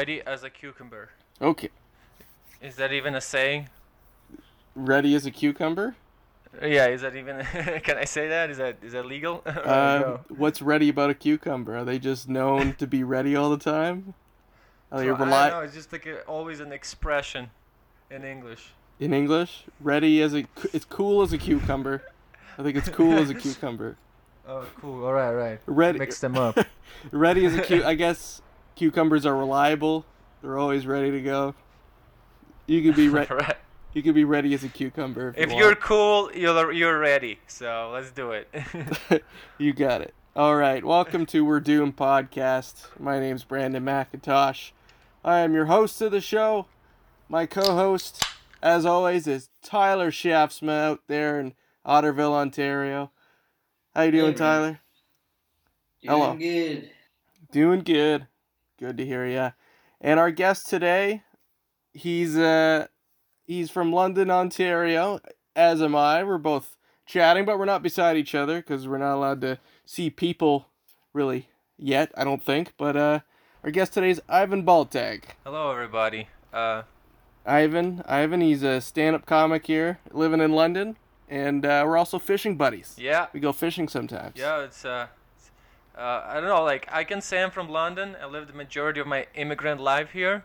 Ready as a cucumber. Okay. Is that even a saying? Ready as a cucumber? Yeah, is that even? can I say that? Is that is that legal? Um, no? What's ready about a cucumber? Are they just known to be ready all the time? Are they So, I don't know. It's just like a, always an expression in English. in English? Ready as a it's cool as a cucumber. I think it's cool as a cucumber. Oh, cool. All right, right. Ready Mix them up. ready as a cu I guess cucumbers are reliable. They're always ready to go. You could be re- right. you could be ready as a cucumber if, If you you're want. cool, you're you're ready. So let's do it. you got it. All right, welcome to We're Doom podcast. My name's Brandon McIntosh. I am your host of the show. My co-host, as always, is Tyler Shaftsma out there in Otterville, Ontario. How you doing, Hey. Tyler? Doing Hello. good. Doing good. Good to hear you. And our guest today, he's uh he's from London, Ontario, as am I. We're both chatting, but we're not beside each other because we're not allowed to see people really yet, I don't think. But uh our guest today is Ivan Baltag. Hello, everybody. Uh, Ivan, Ivan, he's a stand-up comic here, living in London, and uh, we're also fishing buddies. yeah, We go fishing sometimes. yeah. It's uh, it's, uh, I don't know. Like I can say I'm from London. I lived the majority of my immigrant life here.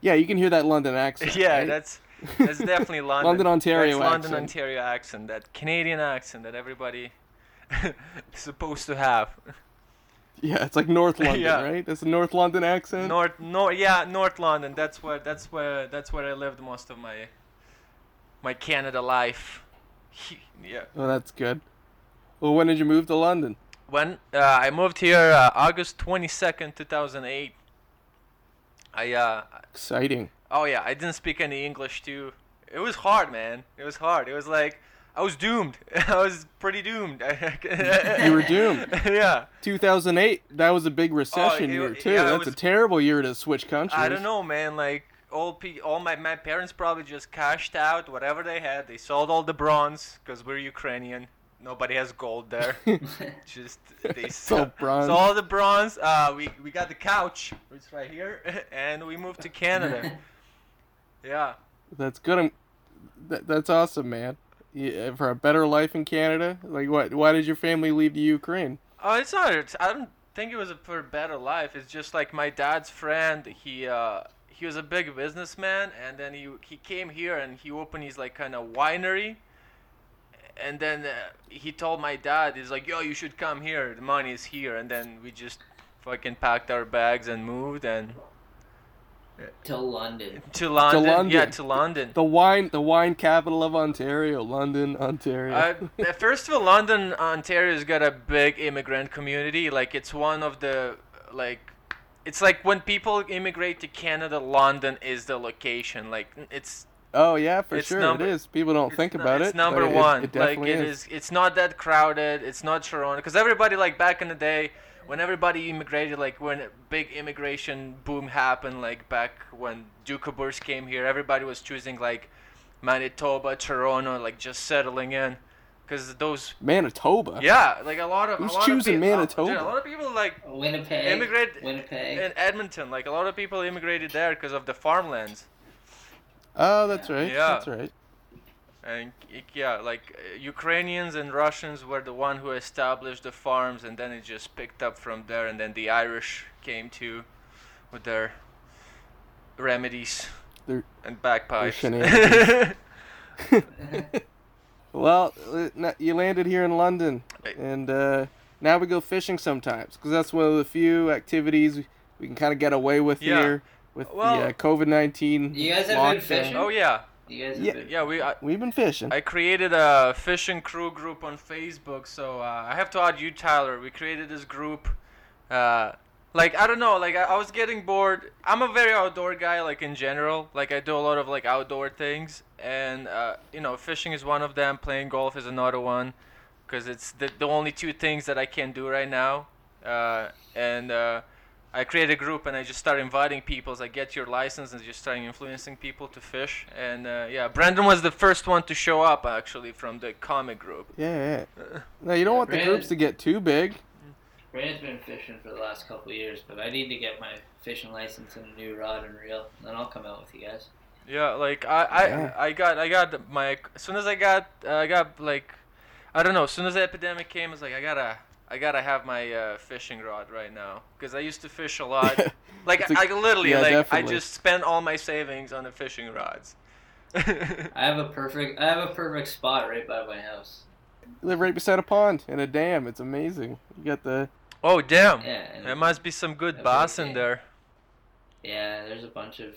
Yeah, you can hear that London accent. yeah, right? that's that's definitely London. London, Ontario That's London, accent. Ontario accent. That Canadian accent that everybody is supposed to have. Yeah, it's like North London, Yeah. right? That's a North London accent. North, North, yeah, North London. That's where, that's where, that's where I lived most of my, my Canada life. yeah. Oh, that's good. Well, when did you move to London? When uh, I moved here, uh, August twenty second, two thousand eight. I uh, Exciting. oh yeah, I didn't speak any English too. It was hard, man. It was hard. It was like I was doomed. I was pretty doomed. You were doomed. yeah. 2008. That was a big recession it- year too. yeah, that's a terrible year to switch countries. I don't know, man. Like all pe- all my my parents probably just cashed out whatever they had. They sold all the bronze because we're Ukrainian. Nobody has gold there. just they Sold bronze. So all the bronze. Uh, we we got the couch. It's right here, and we moved to Canada. yeah. That's good. I'm, that, that's awesome, man. Yeah, for a better life in Canada. Like, what? Why did your family leave the Ukraine? Oh, it's not. It's, I don't think it was a, for a better life. It's just like my dad's friend. He uh, he was a big businessman, and then he he came here and he opened his like kind of winery. And then uh, he told my dad, he's like, "Yo, you should come here. The money is here." And then we just fucking packed our bags and moved and to London. to London. Yeah, London. to London. The wine, the wine capital of Ontario, London, Ontario. Uh, first of all, London, Ontario's got a big immigrant community. Like it's one of the like, it's like when people immigrate to Canada, London is the location. Like it's oh yeah, for it's sure number- it is. People don't think nu- about it. it's number but it- one. It, like definitely it is. is. It's not that crowded. It's not Toronto. Because everybody like back in the day, when everybody immigrated, like when a big immigration boom happened, like back when Duke came here, everybody was choosing like Manitoba, Toronto, like just settling in. Because those Manitoba. yeah, like a lot of Who's a lot choosing of people, Manitoba? Dude, a lot of people like Winnipeg. Immigrate- Winnipeg. in Edmonton, like a lot of people immigrated there because of the farmlands. Oh, that's right. Yeah. That's right. And yeah, like uh, Ukrainians and Russians were the one who established the farms, and then it just picked up from there. And then the Irish came too, with their remedies Their- and bagpipes. shenanigans. Well, uh, you landed here in London, and uh, now we go fishing sometimes because that's one of the few activities we, we can kind of get away with Yeah. here with Well- the uh, COVID nineteen. You guys have been fishing? oh yeah, You guys have Yeah. been- yeah. We I, We've been fishing. I created a fishing crew group on Facebook, so uh, I have to add you, Tyler. We created this group. Uh, like I don't know, like I, I was getting bored. I'm a very outdoor guy, like in general. Like I do a lot of like outdoor things, and uh, you know, fishing is one of them. Playing golf is another one, because it's the the only two things that I can do right now. Uh, and uh, I create a group and I just start inviting people. It's like get your license and just starting influencing people to fish. And uh, yeah, Brandon was the first one to show up actually from the comic group. yeah, yeah. No, you don't want the groups to get too big. Brandon's been fishing for the last couple of years, but I need to get my fishing license and a new rod and reel. Then I'll come out with you guys. Yeah, like I, I, Yeah. I got, I got my. As soon as I got, uh, I got like, I don't know. As soon as the epidemic came, I was like, I gotta, I gotta have my uh, fishing rod right now because I used to fish a lot. like It's a- I literally, yeah, like definitely. I just spent all my savings on the fishing rods. I have a perfect, I have a perfect spot right by my house. You live right beside a pond and a dam. It's amazing. You got the oh damn! Yeah, There must be some good bass in there. yeah, there's a bunch of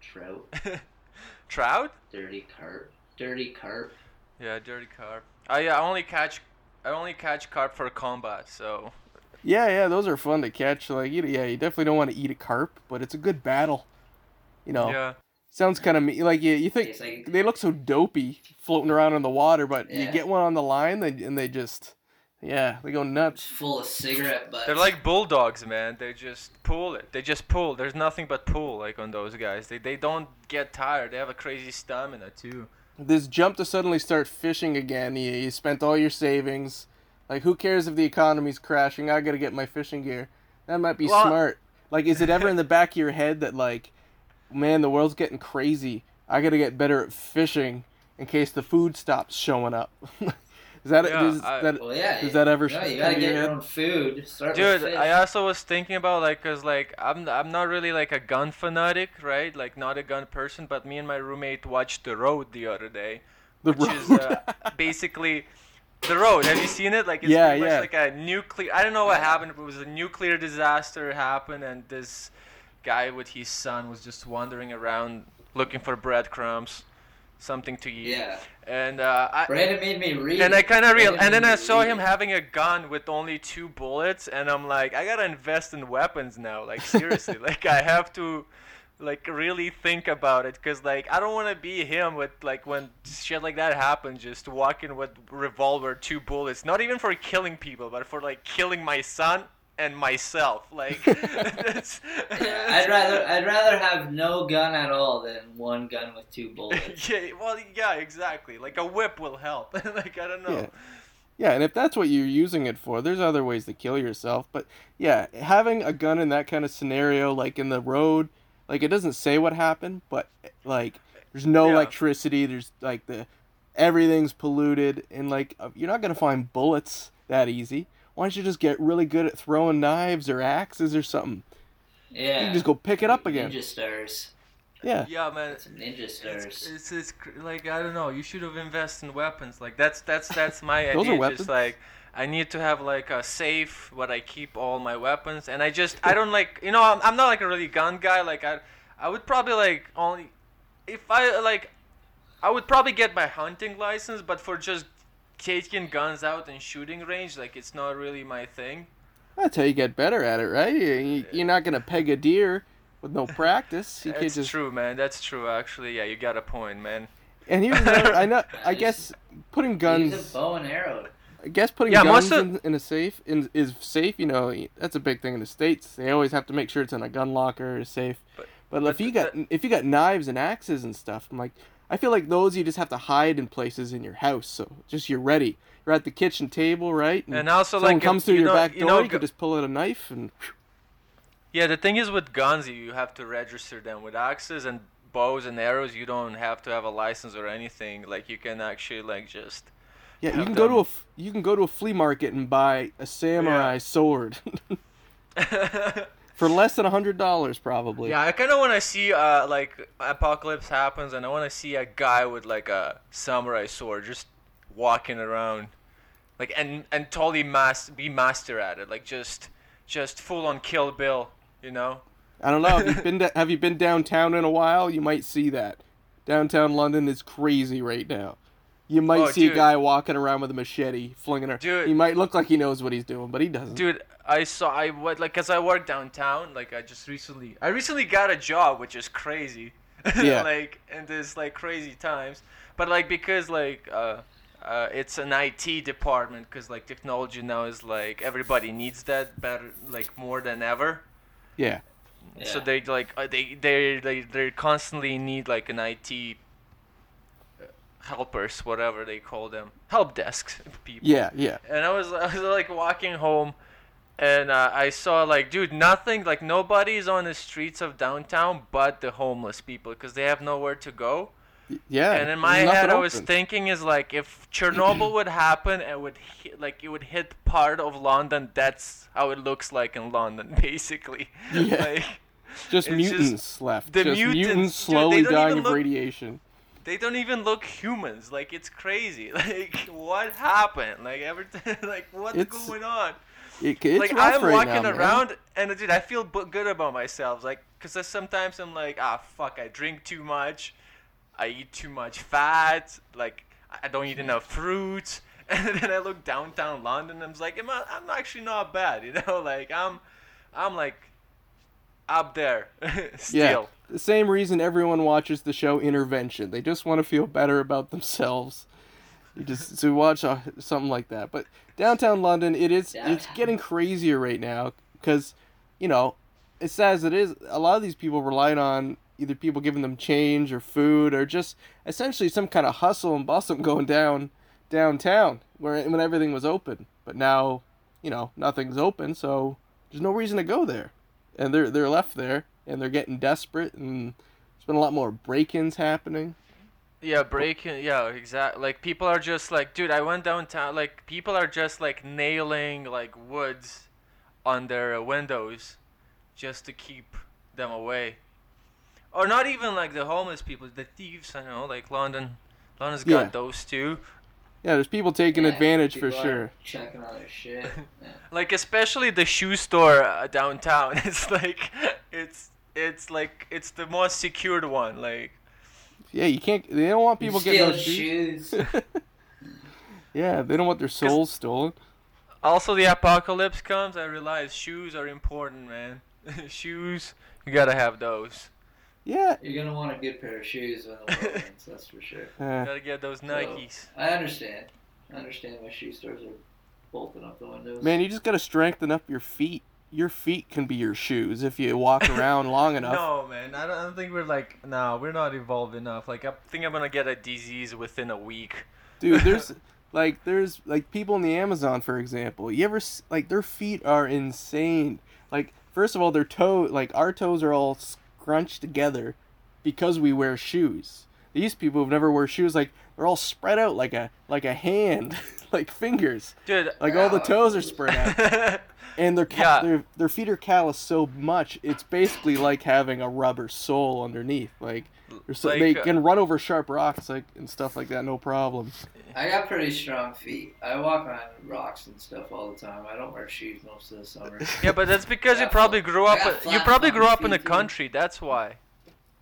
trout, Trout? dirty carp, dirty carp. Yeah, dirty carp. I, I only catch, I only catch carp for combat. So yeah, yeah. Those are fun to catch. Like, you, yeah, you definitely don't want to eat a carp, but it's a good battle. You know, yeah. sounds kind of me like you. You think like they look so dopey floating around in the water, but you get one on the line, they, and they just, yeah, they go it's nuts. full of cigarette butts. They're like bulldogs, man. They just pull it. They just pull. There's nothing but pull, like on those guys. They they don't get tired. They have a crazy stamina too. This jump to suddenly start fishing again. You, you spent all your savings. Like, who cares if the economy's crashing? I gotta get my fishing gear. That might be Well- smart. Like, is it ever in the back of your head that like, man, the world's getting crazy. I gotta get better at fishing in case the food stops showing up. is that Yeah, does I- that Well, yeah. does that ever No, you gotta your head? own food. Start Dude, with fish. I also was thinking about like, cause like I'm I'm not really like a gun fanatic, right? Like not a gun person. But me and my roommate watched The Road the other day, the which is uh, basically The Road. Have you seen it? Like it's Yeah, pretty much yeah. like a nuclear. I don't know what happened. It was a nuclear disaster happened, and this guy with his son was just wandering around looking for breadcrumbs, something to eat. yeah. And uh, I, Brandon made me read. and I kind of real, and then I saw read him having a gun with only two bullets, and I'm like, I gotta invest in weapons now. Like seriously, like I have to, like really think about it, cause like I don't want to be him with like when shit like that happens, just walking with revolver, two bullets, not even for killing people, but for like killing my son and myself. Like that's. Yeah, I'd rather I'd rather have no gun at all than one gun with two bullets. yeah, well, yeah, exactly. Like a whip will help. like I don't know. Yeah. Yeah, and if that's what you're using it for, there's other ways to kill yourself. But yeah, having a gun in that kind of scenario, like in the road, like it doesn't say what happened, but like there's no Yeah. electricity. There's like the everything's polluted, and like uh, you're not gonna find bullets that easy. Why don't you just get really good at throwing knives or axes or something? Yeah. You can just go pick it up again. Ninja stars. Yeah, Yeah, man. It's ninja stars. it's, it's cr- like I don't know. You should have invested in weapons. Like that's that's that's my Those are idea. weapons. Just like I need to have like a safe where I keep all my weapons, and I just I don't like you know I'm, I'm not like a really gun guy. Like I I would probably like only if I like I would probably get my hunting license, but for just taking guns out and shooting range, like it's not really my thing. that's how you get better at it, right? You- you- You're not gonna peg a deer with no practice. You That's just true, man. That's true. Actually, yeah, you got a point, man. And here's another, I know. I Use- guess putting Use guns. a bow and arrow. I guess putting Yeah, guns of- in, in a safe in, is safe. You know, that's a big thing in the states. They always have to make sure it's in a gun locker or safe. But- But, but if you th- got if you got knives and axes and stuff, I'm like, I feel like those you just have to hide in places in your house. So just you're ready. You're at the kitchen table, right? And also, someone like, comes through you your know- back you door, know, you can just pull out a knife and. Yeah, the thing is with guns, you have to register them. With axes and bows and arrows, you don't have to have a license or anything. Like you can actually like just. Yeah, you can go to a you can go to a flea market and buy a samurai Yeah. sword for less than a hundred dollars, probably. yeah, I kind of want to see uh like apocalypse happens, and I want to see a guy with like a samurai sword just walking around, like and and totally mas- be master at it, like just just full on Kill Bill, you know. I don't know. Have you been to, have you been downtown in a while? You might see that. Downtown London is crazy right now. You might Oh, see a guy walking around with a machete, flinging her. Dude. He might look like he knows what he's doing, but he doesn't. Dude, I saw I what like cause I work downtown. Like I just recently, I recently got a job, which is crazy. Yeah. like in this like crazy times, but like because like uh, uh, it's an IT department, cause like technology now is like everybody needs that better like more than ever. Yeah. So they like uh, they they they they constantly need like an IT helpers, whatever they call them, help desks people. Yeah. Yeah. And I was I was like walking home, and uh, I saw like, dude, nothing, like nobody's on the streets of downtown but the homeless people because they have nowhere to go. Yeah. and in my head, nothing I was thinking is like, if Chernobyl would happen it would hit, like it would hit part of London, that's how it looks like in London, basically. Yeah. Like, just it's just- mutants left. the just mutants, mutants slowly don't dying of look- radiation. They don't even look humans. Like it's crazy. Like what happened? Like everything. Like what's It's- going on? It, it's like I'm right walking now, man. around and dude, I feel good about myself. Like, cause sometimes I'm like, ah, fuck, I drink too much, I eat too much fat, like I don't eat enough fruits. And then I look downtown London, and I'm like, am I, I'm actually not bad, you know? Like I'm, I'm like, up there, still. Yeah. The same reason everyone watches the show Intervention. They just want to feel better about themselves. You just to watch uh, something like that. But downtown London, it is it's getting crazier right now because, you know, as sad as it is, a lot of these people relied on either people giving them change or food or just essentially some kind of hustle and bustle going down downtown where when everything was open. But now, you know, nothing's open, so there's no reason to go there and they're they're left there and they're getting desperate and there's been a lot more break-ins happening. Yeah, breaking. Yeah, exactly. Like people are just like, dude, I went downtown. Like people are just like nailing like woods on their windows just to keep them away. Or not even like the homeless people, the thieves. I know, like London. London's got Yeah. those too. Yeah, there's people taking Yeah, advantage for people are sure. Checking on their shit. Yeah. Like especially the shoe store uh, downtown. It's like it's it's like it's the most secured one. Like Yeah, you can't. They don't want people getting Steal those shoes. shoes. yeah, they don't want their souls stolen. Also, the apocalypse comes. I realize shoes are important, man. shoes, you gotta have those. Yeah. You're gonna want a good pair of shoes when the war ends. That's for sure. Uh, Gotta get those Nikes. I understand. I understand why shoe stores are bolting up the windows. man, you just gotta strengthen up your feet. Your feet can be your shoes if you walk around long enough. No, man. I don't, I don't think we're like. No, we're not evolved enough. Like, I think I'm gonna get a disease within a week. Dude, there's like there's like people in the Amazon, for example. You ever like their feet are insane. Like first of all, their toe like our toes are all scrunched together because we wear shoes. These people who've never wear shoes, like they're all spread out like a like a hand, like fingers. Dude. Like all the toes are spread out, and their ca- Yeah. their their feet are calloused so much. It's basically like having a rubber sole underneath. Like, they're so, Like, they uh, can run over sharp rocks like and stuff like that, no problem. I got pretty strong feet. I walk on rocks and stuff all the time. I don't wear shoes most of the summer. yeah, but that's because you probably grew up. You probably grew up in the feet, too. country. That's why.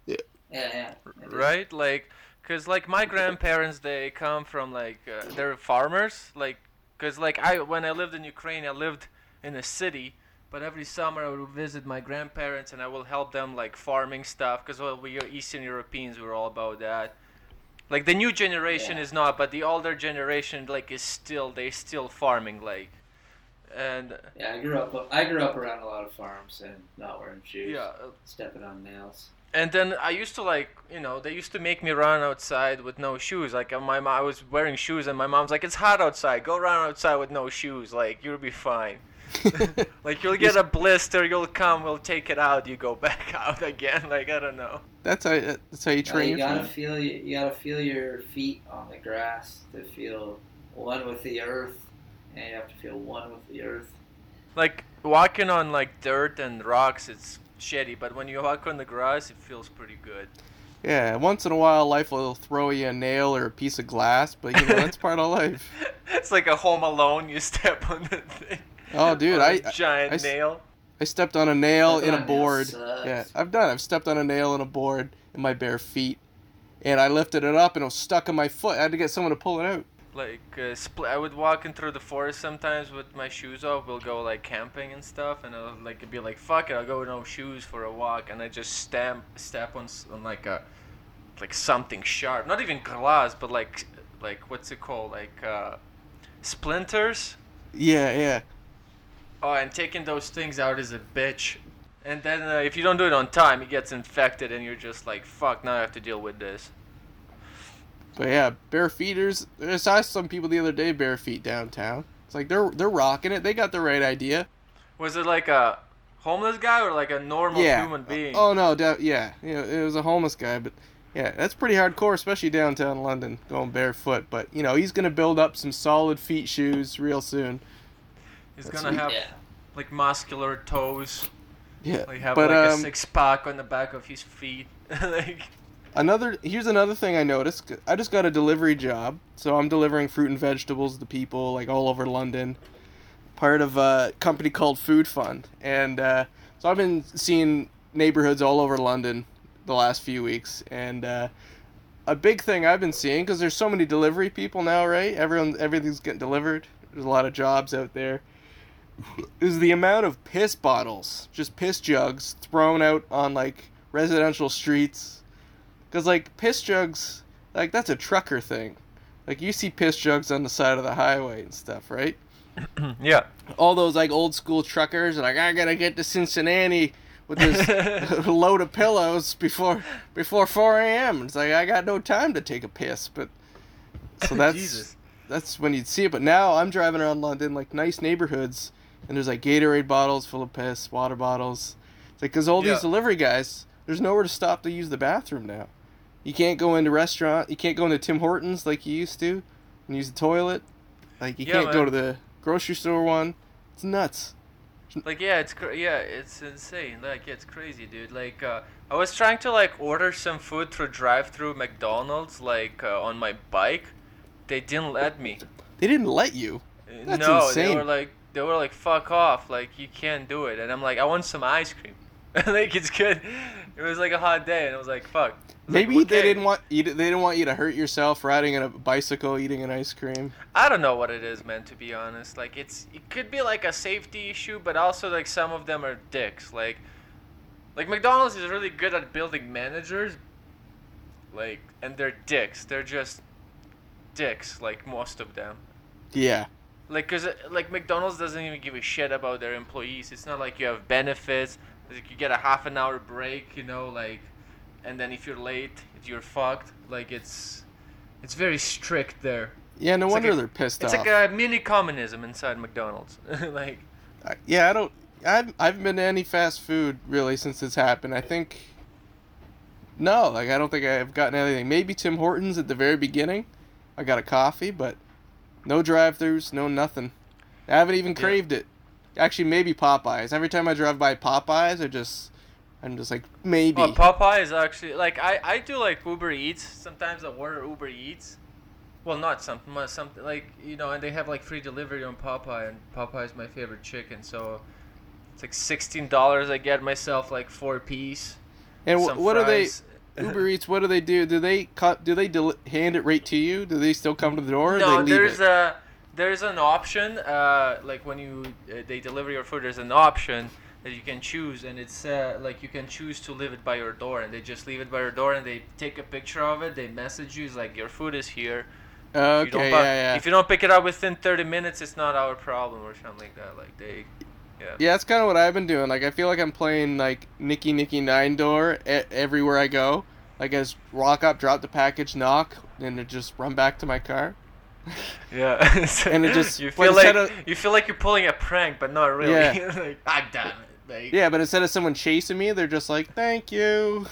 Yeah, yeah. I do. right like because like my grandparents they come from like uh, they're farmers like because like i when i lived in ukraine i lived in a city but every summer i would visit my grandparents and i will help them like farming stuff because well we are eastern europeans we're all about that like the new generation Yeah. is not but the older generation like is still they still farming like and Yeah, I grew up. I grew up around a lot of farms and not wearing shoes. yeah Stepping on nails. And then I used to like, you know, they used to make me run outside with no shoes. Like uh, my mom, I was wearing shoes, and my mom's like, "It's hot outside. Go run outside with no shoes. Like you'll be fine. Like you'll get a blister. You'll come. We'll take it out. You go back out again. Like I don't know. That's how that's how you No, train you gotta feel you, you gotta feel your feet on the grass to feel one with the earth, and you have to feel one with the earth. Like walking on like dirt and rocks, it's shitty. But when you walk on the grass, it feels pretty good. Yeah, once in a while, life will throw you a nail or a piece of glass, but you know that's part of life. it's like a Home Alone. You step on the thing. Oh, dude, On I a giant I s- nail. I stepped on a nail in a board. sucks. Yeah, I've done. I've stepped on a nail in a board in my bare feet, and I lifted it up and it was stuck in my foot. I had to get someone to pull it out. Like uh, spl- I would walk in through the forest sometimes with my shoes off. We'll go like camping and stuff, and I'll like be like, "Fuck it, I'll go with no shoes for a walk," and I just stamp step on on like a like something sharp, not even glass, but like like what's it called, like uh, splinters. Yeah, yeah. Oh, and taking those things out is a bitch. And then uh, if you don't do it on time, it gets infected, and you're just like, "Fuck, now I have to deal with this." But yeah, bare feeters. I saw some people the other day bare feet downtown. It's like they're they're rocking it. They got the right idea. Was it like a homeless guy or like a normal yeah. human being? Oh no, da- yeah, you know, it was a homeless guy, but yeah, that's pretty hardcore, especially downtown London, going barefoot. But you know, he's gonna build up some solid feet shoes real soon. He's That's gonna sweet. have Yeah. like muscular toes. Yeah, Like have but like a um, six pack on the back of his feet. like another here's another thing I noticed. I just got a delivery job, so I'm delivering fruit and vegetables to people like all over London. Part of a company called Food Fund, and uh, so I've been seeing neighborhoods all over London the last few weeks, and uh, a big thing I've been seeing because there's so many delivery people now, right? Everyone, everything's getting delivered. There's a lot of jobs out there. Is the amount of piss bottles, just piss jugs, thrown out on like residential streets because, like, piss jugs, like, that's a trucker thing. Like, you see piss jugs on the side of the highway and stuff, right? yeah. All those, like, old school truckers are like, I gotta get to Cincinnati with this load of pillows before before 4 a.m. It's like, I got no time to take a piss, but. So that's. That's when you'd see it. But now I'm driving around London, like, nice neighborhoods, and there's, like, Gatorade bottles full of piss, water bottles. It's like, because all Yeah. these delivery guys, there's nowhere to stop to use the bathroom now. You can't go into restaurant. You can't go into Tim Hortons like you used to, and use the toilet. Like you Yeah, can't go to the grocery store one. It's nuts. Like yeah, it's cra- yeah, it's insane. Like it's crazy, dude. Like uh, I was trying to like order some food through drive-through McDonald's like uh, on my bike. They didn't let me. They didn't let you. That's no, insane. they were like they were like fuck off. Like you can't do it. And I'm like I want some ice cream. like it's good. It was like a hot day, and I was like fuck. Was like, Maybe they "Okay." didn't want you. to- They didn't want you to hurt yourself riding on a bicycle, eating an ice cream. I don't know what it is, man. To be honest, like it's it could be like a safety issue, but also like some of them are dicks. Like, like McDonald's is really good at building managers. Like, and they're dicks. They're just dicks. Like most of them. Yeah. Like, cause uh, like McDonald's doesn't even give a shit about their employees. It's not like you have benefits. Like you get a half an hour break, you know, like, and then if you're late, you're fucked. Like it's, it's very strict there. Yeah. No It's like wonder a- they're pissed It's off. It's like a mini communism inside McDonald's. like, I- yeah, I don't. I've I haven't been to any fast food really since this happened. I think. No, like I don't think I've gotten anything. Maybe Tim Hortons at the very beginning. I got a coffee, but no drive-throughs, no nothing. I haven't even Yeah. craved it. Actually, maybe Popeyes. Every time I drive by Popeyes, I just, I'm just like maybe. oh, Popeye is actually like I I do like Uber Eats. Sometimes I order Uber Eats. Well, not something, something like you know, and they have like free delivery on Popeye, and Popeye is my favorite chicken. So it's like sixteen dollars. I get myself like four piece. and wh- what do they? Uber Eats. What do they do? Do they cut? Do they del- hand it right to you? Do they still come to the door? Or no, there's it? a there's an option. Uh, like when you uh, they deliver your food, there's an option that you can choose, and it's uh, like you can choose to leave it by your door, and they just leave it by your door, and they take a picture of it. They message you, it's like your food is here. If you Okay, don't yeah, yeah. If you don't pick it up within 30 minutes, it's not our problem or something like that. Like they, yeah. Yeah, that's kind of what I've been doing. Like, I feel like I'm playing like Nicky Nicky Nine Door e- everywhere I go. Like, I just walk up, drop the package, knock, and just run back to my car. Yeah. And it just- you feel like of- you feel like you're pulling a prank, but not really. Yeah. like, ah, damn it. Like, Yeah, but instead of someone chasing me, they're just like, "Thank you."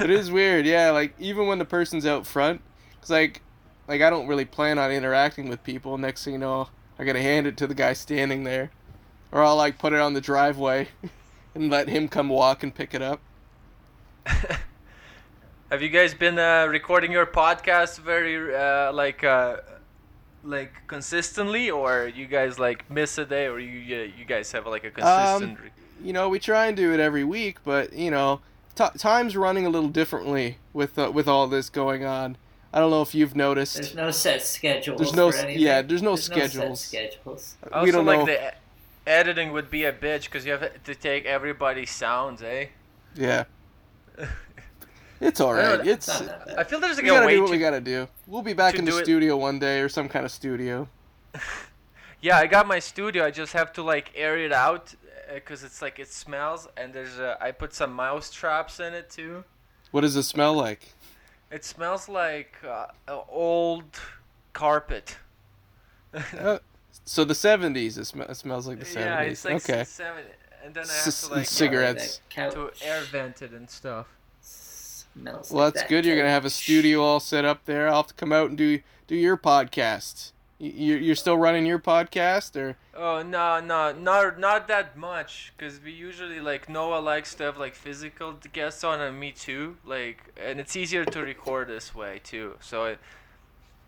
it is weird, yeah. Like even when the person's out front, cause like, like I don't really plan on interacting with people. Next thing you know, I gotta hand it to the guy standing there, or I'll like put it on the driveway, and let him come walk and pick it up. Have you guys been uh, recording your podcast very uh, like uh, like consistently, or you guys like miss a day, or you uh, you guys have like a consistent? re- you know, we try and do it every week, but you know, t- time's running a little differently with uh, with all this going on. I don't know if you've noticed. There's no set schedules. There's no for s- anything. yeah, there's no set schedules. schedules. also, we don't like know. the editing would be a bitch because you have to take everybody's sounds, eh? Yeah, it's all right. I don't right. know, It's not that bad. I feel there's like we a gotta way do what to we gotta do. We'll be back in the do it- studio one day or some kind of studio. Yeah, I got my studio. I just have to like air it out because it's like it smells, and there's uh, I put some mouse traps in it too. What does it smell like? It smells like uh, old carpet. Uh, So the seventies. It, sm- it smells like the '70s. yeah, seventies. it's like okay. s- and then I S- have to like cigarettes. Yeah, like to air vent it and stuff. Smells Well, like that's that good. You're gonna have a studio all set up there. I'll have to come out and do do your podcast. You- You're you're still running your podcast, or Oh no no not not that much because we usually like Noah likes to have like physical guests on and me too like and it's easier to record this way too so it,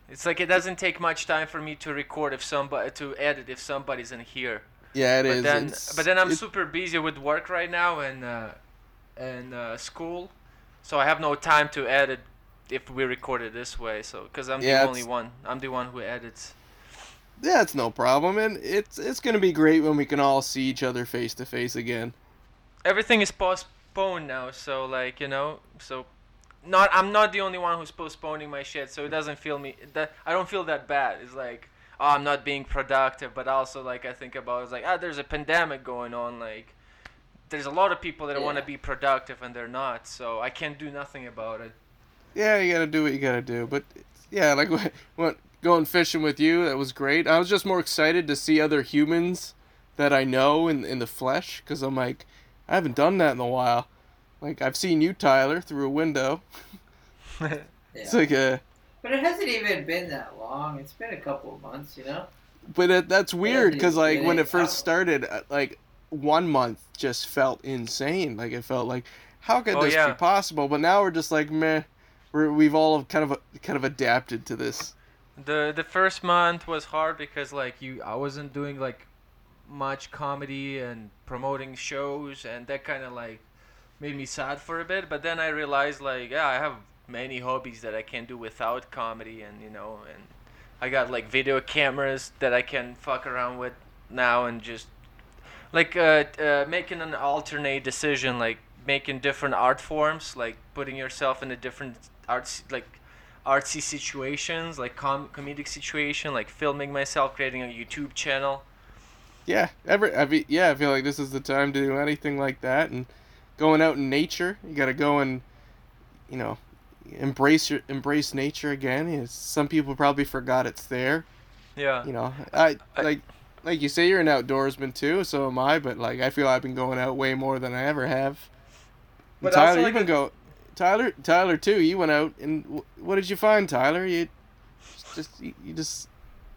it's like it doesn't take much time for me to record if somebody to edit if somebody's in here yeah, it but is. then It's- but then I'm it- super busy with work right now and uh, and uh, school so I have no time to edit if we record it this way so because I'm Yeah, the only one. I'm the one who edits. Yeah, it's no problem, and it's it's gonna be great when we can all see each other face to face again. everything is postponed now so like you know so not i'm not the only one who's postponing my shit so it doesn't feel me that i don't feel that bad. It's like oh i'm not being productive but also like i think about it's like ah there's a pandemic going on like there's a lot of people that want to be productive and they're not so i can't do nothing about it Yeah, you gotta do what you gotta do, but yeah, like what, what going fishing with you, that was great. I was just more excited to see other humans that I know in in the flesh, because I'm like, I haven't done that in a while. Like I've seen you, Tyler, through a window. Yeah. It's like a, But it hasn't even been that long. It's been a couple of months, you know. but it, that's weird because like when it first started, uh, like one month just felt insane. Like it felt like, how could Oh, this yeah. be possible? But now we're just like, meh. We're, we've all kind of kind of adapted to this. the the first month was hard because like you i wasn't doing like much comedy and promoting shows and that kind of like made me sad for a bit but then i realized like yeah i have many hobbies that i can do without comedy and you know and i got like video cameras that i can fuck around with now and just like uh, uh, making an alternate decision like making different art forms like putting yourself in a different arts like artsy situations, like com- comedic situation, like filming myself, creating a YouTube channel. Yeah, ever I mean, yeah, I feel like this is the time to do anything like that and going out in nature. You got to go and you know, embrace your embrace nature again. You know, some people probably forgot it's there. Yeah. You know, I, I- like like you say you're an outdoorsman too, so am I, but like I feel I've been going out way more than I ever have. But Tyler, also, you like, been the- go Tyler Tyler too. You went out and what did you find, Tyler? You just you, you just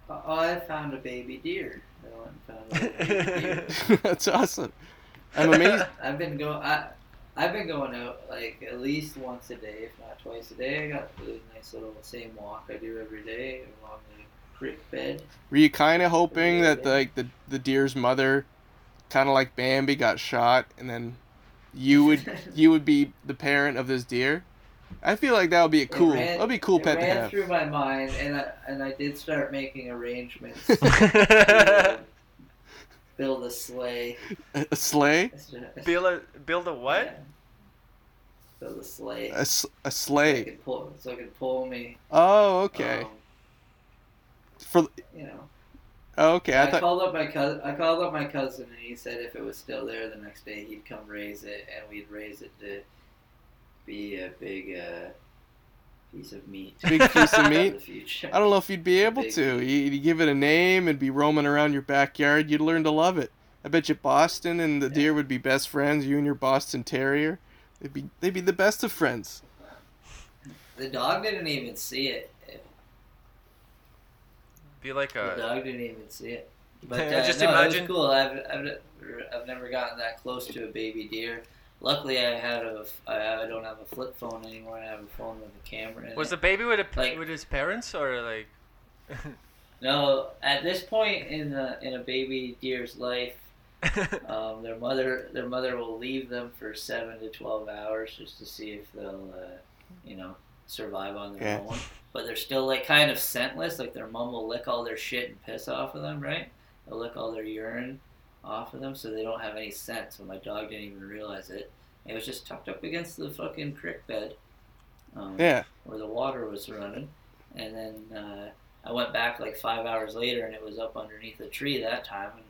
Oh, I found a baby deer. I found a baby deer. that's awesome. I'm amazed. I've been going. I, I've been going out like at least once a day, if not twice a day. I got a nice little same walk I do every day along the creek bed. Were you kind of hoping that like the the deer's mother, kind of like Bambi, got shot, and then you would you would be the parent of this deer? I feel like that would be a cool. ran- That'd be a cool it pet to ran have. through my mind, and I and I did start making arrangements to build a sleigh. A sleigh, build a build a what? Yeah. Build a sleigh. a, s- a So I sleigh. could pull, so I could pull me. Oh, okay. um, For you know. oh, okay, I I, thought. called up my cousin. I called up my cousin, and he said if it was still there the next day, he'd come raise it, and we'd raise it to be a big uh, piece of meat. Big piece of meat? I don't know if you'd be able Big to. meat. You, you give it a name and be roaming around your backyard. You'd learn to love it. I bet you Boston and the Yeah. deer would be best friends. You and your Boston Terrier, they'd be they'd be the best of friends. The dog didn't even see it. Be like The a. dog didn't even see it. But uh, just no, imagine- It was cool. I've, I've, I've never gotten that close to a baby deer. Luckily, I had a. I I don't have a flip phone anymore. I have a phone with a camera in Was it. the baby with a, Like- with his parents or like? No, at this point in the in a baby deer's life, um, their mother their mother will leave them for seven to twelve hours just to see if they'll, uh, you know, survive on their Yeah. own. But they're still like kind of scentless. Like their mom will lick all their shit and piss off of them, right? They'll lick all their urine off of them, so they don't have any scent. So my dog didn't even realize it. It was just tucked up against the fucking creek bed. Um, Yeah. where the water was running, and then uh, I went back like five hours later, and it was up underneath a tree that time, and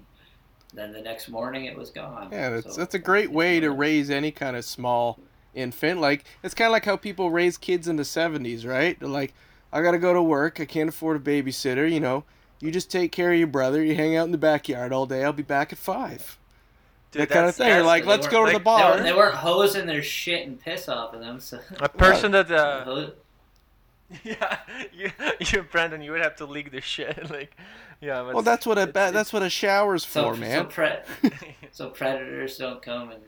then the next morning it was gone. Yeah, that's So, that's a great way to raise any kind of small infant. Like it's kind of like how people raise kids in the '70s, right? They're like, I gotta go to work. I can't afford a babysitter. You know, You just take care of your brother. You hang out in the backyard all day. I'll be back at five. Dude, that kind of thing. Like, let's weren't- go to like, the bar. were, they weren't hosing their shit and piss off of them. So A person that uh, yeah, you, you Brandon, you would have to leak the shit. like, yeah. But well, that's what a it's- ba- that's what a shower's so, for, so, man. pre- so predators don't come and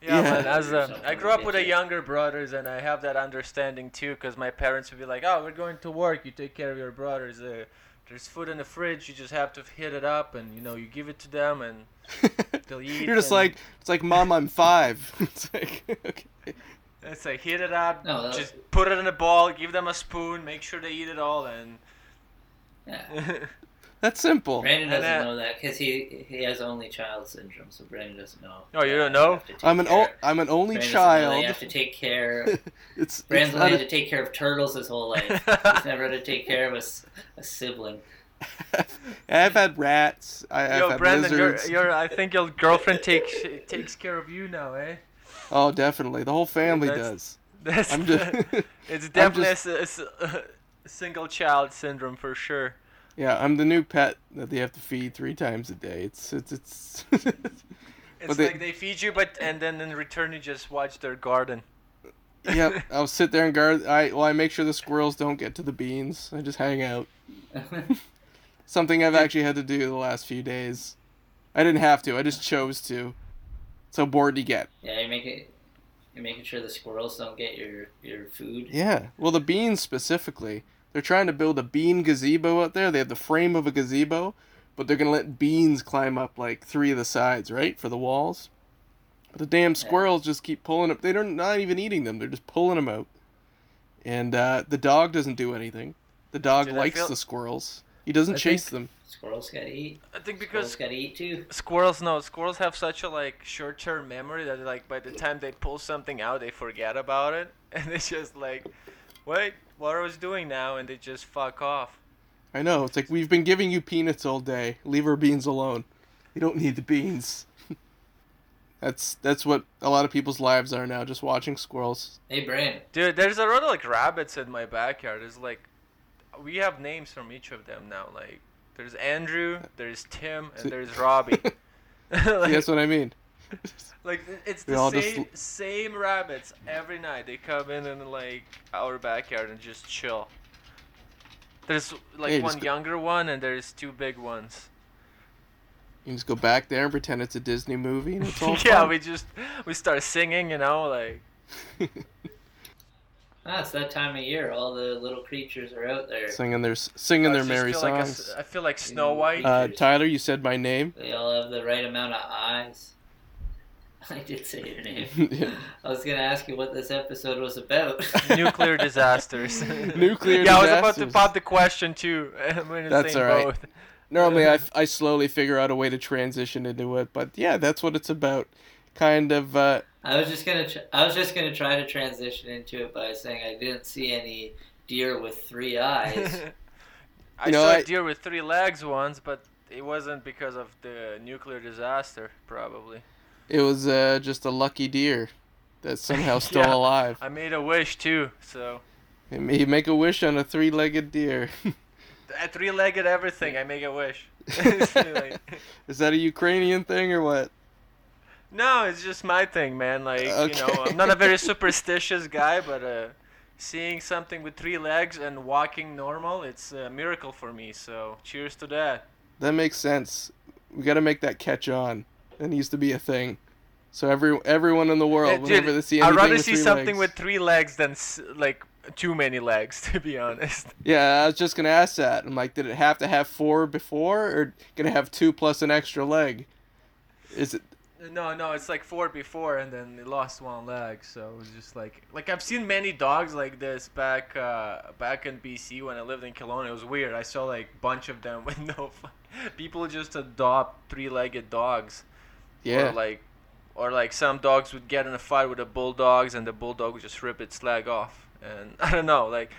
Yeah, Yeah. man. As a, Something I grew up with a younger brothers, and I have that understanding too, because my parents would be like, "Oh, we're going to work. You take care of your brothers. Uh, there's food in the fridge. You just have to heat it up, and you know, you give it to them, and they'll eat." You're just and like, it's like, mom, I'm five. it's like, okay. it's like heat it up. No, just put it in a bowl. Give them a spoon. Make sure they eat it all, and yeah. That's simple. Brandon doesn't that- know that because he he has only child syndrome, so Brandon doesn't know. Oh, you don't know? have to take I'm an care- o- I'm an only Brandon doesn't child. You have to take care. It's, it's Brandon's not only a- had to take care of turtles his whole life. He's never had to take care of a sibling. I've had rats. I, I've Yo, had Brandon, your, lizards. your, I think your girlfriend takes takes care of you now, eh? Oh, definitely. The whole family That's- does. That's I'm just. it's I'm definitely a, a s- a, s- a single child syndrome for sure. Yeah, I'm the new pet that they have to feed three times a day. It's it's it's. It's they- like they feed you, but and then in return you just watch their garden. yep. I'll sit there and guard. I well, I make sure the squirrels don't get to the beans. I just hang out. Something I've actually had to do the last few days. I didn't have to. I just chose to. So bored you get. yeah, you make it. You're making sure the squirrels don't get your your food. Yeah. Well, the beans specifically. They're trying to build a bean gazebo out there. They have the frame of a gazebo, but they're gonna let beans climb up like three of the sides, right, for the walls. But the damn squirrels just keep pulling up. They're not even eating them. They're just pulling them out. And uh, the dog doesn't do anything. The dog Dude, likes feel- the squirrels. He doesn't I chase them. Squirrels gotta eat. I think because Squirrels gotta eat too. squirrels no squirrels have such a like short-term memory that like by the time they pull something out they forget about it and it's just like, wait, what I was doing now, and they just fuck off. I know. It's like we've been giving you peanuts all day. Leave our beans alone. You don't need the beans. that's that's what a lot of people's lives are now, just watching squirrels. Hey, Brandon. Dude, there's a lot of like rabbits in my backyard. There's like, we have names from each of them now. Like, there's Andrew, there's Tim, and there's Robbie. See, like, that's what I mean. like it's the all just same l- same rabbits every night. They come in and like our backyard and just chill. There's like Yeah, you one just go- younger one and there's two big ones. You just go back there and pretend it's a Disney movie, and it's all yeah, fun. we just we start singing, you know, like Ah, it's that time of year. All the little creatures are out there. singing their singing I their merry feel like a s- songs. I feel like Snow White. Uh, Tyler, you said my name. They all have the right amount of eyes. I did say your name. Yeah. I was gonna ask you what this episode was about. nuclear disasters. Nuclear yeah, I was about to pop the question too. We're in the That's same alright. boat. Normally, I, I slowly figure out a way to transition into it, but yeah, that's what it's about. Kind of. Uh, I was just gonna. Tr- I was just gonna try to transition into it by saying I didn't see any deer with three eyes. I You know, saw I- a deer with three legs once, but it wasn't because of the nuclear disaster, probably. It was uh, just a lucky deer that's somehow still Yeah. alive. I made a wish too, so You make a wish on a three-legged deer. a three-legged everything. I make a wish. Is that a Ukrainian thing or what? no, it's just my thing, man. Like you know, I'm not a very superstitious guy, but uh, seeing something with three legs and walking normal, it's a miracle for me. So cheers to that. That makes sense. We got to make that catch on. That needs to be a thing. So every everyone in the world, dude, whenever they see I'd anything rather with see something legs- with three legs than like too many legs, to be honest. Yeah, I was just gonna ask that. I'm like, did it have to have four before, or gonna have two plus an extra leg? Is it? No, no, it's like four before, and then it lost one leg. So it was just like, like I've seen many dogs like this back, uh, back in BC when I lived in Kelowna. It was weird. I saw like bunch of them with no. People just adopt three-legged dogs. Yeah. Or like, or like some dogs would get in a fight with the bulldogs, and the bulldog would just rip its leg off. And I don't know, like,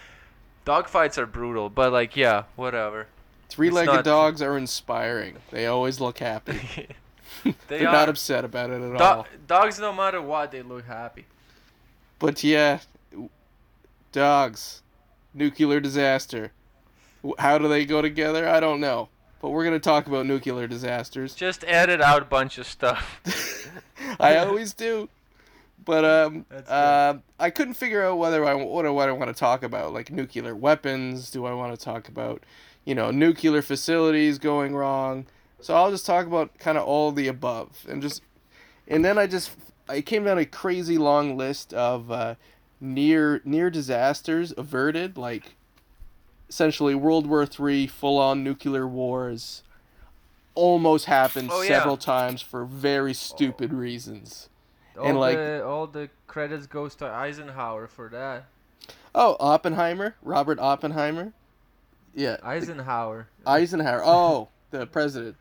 dog fights are brutal, but like, yeah, whatever. Three-legged not- dogs are inspiring. They always look happy. They They're not upset about it at Do- all. dogs, no matter what, they look happy. But yeah, dogs, nuclear disaster. How do they go together? I don't know. But we're gonna talk about nuclear disasters. Just edit out a bunch of stuff. I always do. But um, That's uh, I couldn't figure out whether I what, I- what I want to talk about, like nuclear weapons. Do I want to talk about, you know, nuclear facilities going wrong? So I'll just talk about kind of all the above, and just, and then I just I came down a crazy long list of uh, near near disasters averted, like essentially World War Three, full on nuclear wars, almost happened Oh, yeah. several times for very stupid reasons. all And, like- the all the credits goes to Eisenhower for that. Oh, Oppenheimer, Robert Oppenheimer. Yeah, Eisenhower. Eisenhower. Oh, the president.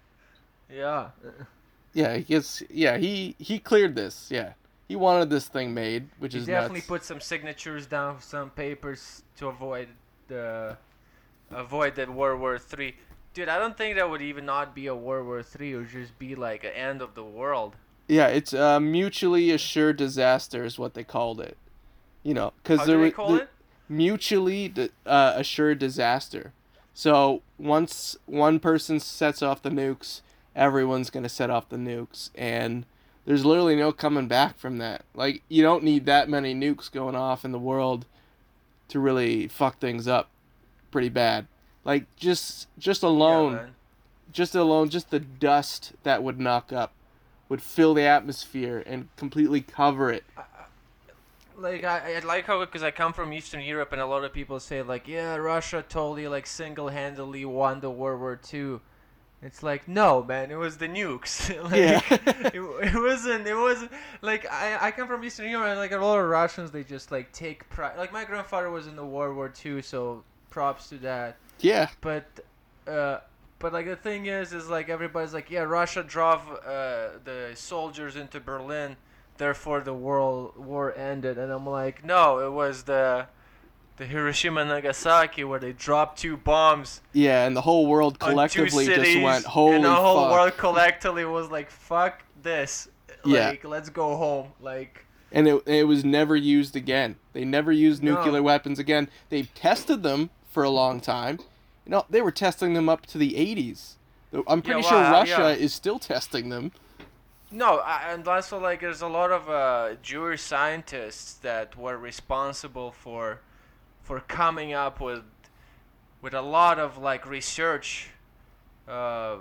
Yeah. Yeah, he gets. Yeah, he he cleared this. Yeah, he wanted this thing made, which He is definitely nuts. put some signatures down, some papers to avoid the avoid the World War Three. Dude, I don't think that would even not be a World War Three. It would just be like an end of the world. yeah, it's a mutually assured disaster is what they called it. You know, because there do they wa- call the- mutually di- uh, assured disaster. So once one person sets off the nukes, everyone's gonna set off the nukes, and there's literally no coming back from that. Like you don't need that many nukes going off in the world to really fuck things up pretty bad. Like just just alone, Yeah, just alone, just the dust that would knock up would fill the atmosphere and completely cover it. like I, I like how because I come from Eastern Europe and a lot of people say like yeah Russia totally like single-handedly won the World War Two. It's like no man, it was the nukes. like, Yeah. it, it wasn't. It wasn't like I, I come from Eastern Europe and like a lot of Russians they just like take pride. Like my grandfather was in the World War Two, so props to that. Yeah, But uh, but like the thing is, is like everybody's like, yeah, Russia drove uh, the soldiers into Berlin, therefore the world war ended. And I'm like, no, it was the the Hiroshima and Nagasaki where they dropped two bombs yeah, and the whole world collectively just went holy and the whole fuck. world collectively was like, fuck this, Yeah. like let's go home, like. and it, it was never used again. They never used No. nuclear weapons again. They've tested them for a long time. You know, they were testing them up to the 80s. I'm pretty Yeah, sure well, Russia yeah. is still testing them. No, I- and also like there's a lot of uh, Jewish scientists that were responsible for for coming up with with a lot of like research uh,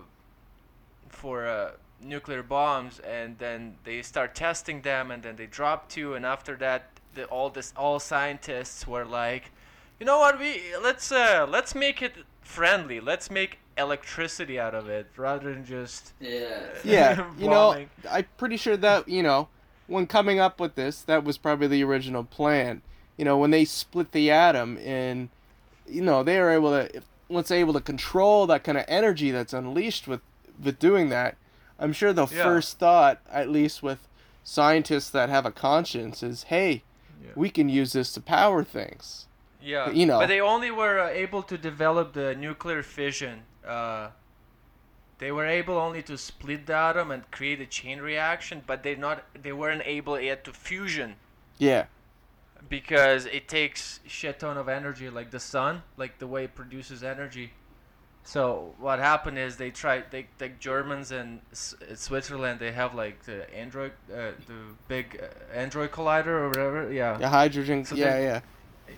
for uh, nuclear bombs, and then they start testing them, and then they drop two, and after that, the, all this all scientists were like, you know what, we let's uh, let's make it friendly, let's make electricity out of it rather than just Yeah. Yeah, you know, I'm pretty sure that, you know, when coming up with this, that was probably the original plan. You know, when they split the atom and, you know, they were able to, once able to control that kind of energy that's unleashed with, with doing that, I'm sure the Yeah. first thought, at least with scientists that have a conscience, is, hey, Yeah. we can use this to power things. Yeah, you know. But they only were uh, able to develop the nuclear fission. Uh, they were able only to split the atom and create a chain reaction, but they not they weren't able yet to fusion Yeah. because it takes shit ton of energy, like the sun, like the way it produces energy. So what happened is they tried they like Germans and S- Switzerland they have like the Android uh, the big uh, Android collider or whatever yeah Yeah, hydrogen. So yeah, they- yeah.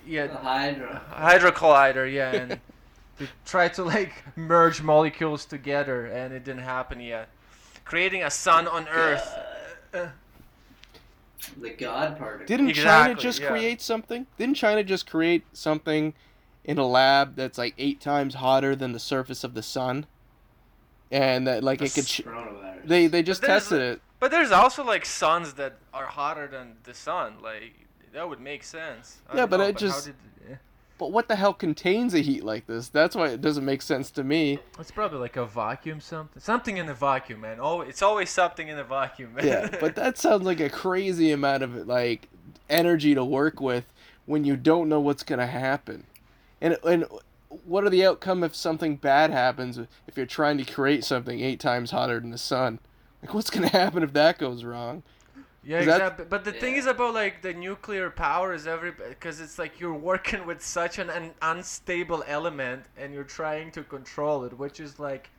Yeah The Hydra. Hydro Collider, yeah, and they tried to like merge molecules together, and it didn't happen yet. Creating a sun on Earth. Uh, The God particle. Didn't China just yeah. create something? Didn't China just create something in a lab that's like eight times hotter than the surface of the sun? And that like it could. Ch- they they just tested it. But there's also like suns that are hotter than the sun. Like that would make sense. I Yeah, but know, it how just- did- yeah. But what the hell contains a heat like this? That's why it doesn't make sense to me. It's probably like a vacuum, something, something in the vacuum, man. Oh, it's always something in the vacuum, man. Yeah, but that sounds like a crazy amount of like energy to work with when you don't know what's gonna happen. And and what are the outcome if something bad happens if you're trying to create something eight times hotter than the sun? Like what's gonna happen if that goes wrong? Yeah, Is that- exactly. But the thing is about like the nuclear power is every because it's like you're working with such an, an unstable element and you're trying to control it, which is like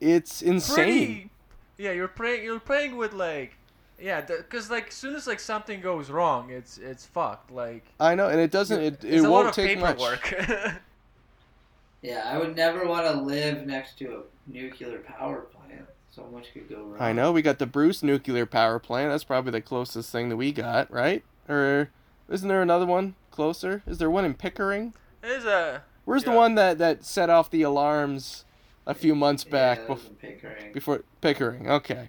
It's insane. pretty. Yeah, you're playing. You're playing with like, yeah, because like as soon as like something goes wrong, it's it's fucked. Like I know, and it doesn't. It, it won't lot of take much. paperwork. Yeah, I would never want to live next to a nuclear power plant. So much could go wrong. I know we got the Bruce nuclear power plant. That's probably the closest thing that we got, right? Or isn't there another one closer? Is there one in Pickering? There's a Where's the one that that set off the alarms a few months back Yeah, that bef- Pickering. before Pickering? Okay,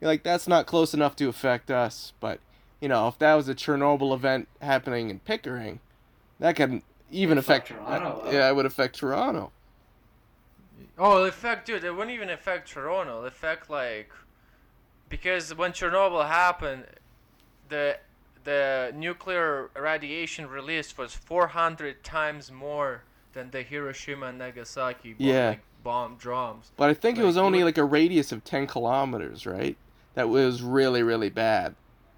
You're like that's not close enough to affect us, but you know if that was a Chernobyl event happening in Pickering, that could even It'd fuck affect Toronto up. Yeah, it would affect Toronto. Oh, it'll affect, dude. It wouldn't even affect Toronto. It'll affect like because when Chernobyl happened, the the nuclear radiation released was 400 times more than the Hiroshima and Nagasaki bomb, Yeah. like, bomb drums. But I think it was only would- like a radius of ten kilometers, right? That was really really bad.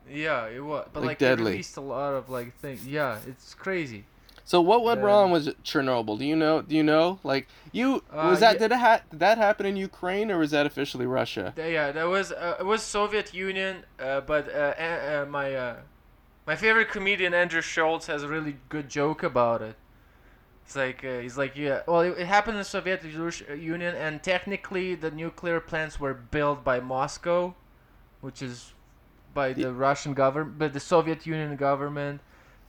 Yeah, it was. But Like like, deadly. it released a lot of like things. Yeah, it's crazy. So what went Yeah. wrong with Chernobyl? Do you know? Do you know? Like you Uh, was that yeah. did it ha- did that happen in Ukraine or was that officially Russia? Yeah, that was uh, it was Soviet Union, uh, but uh, uh, uh, my uh, my favorite comedian Andrew Schulz has a really good joke about it. It's like uh, he's like yeah, well it, it happened in the Soviet Union, and technically the nuclear plants were built by Moscow, which is by the Russian government, but the Soviet Union government.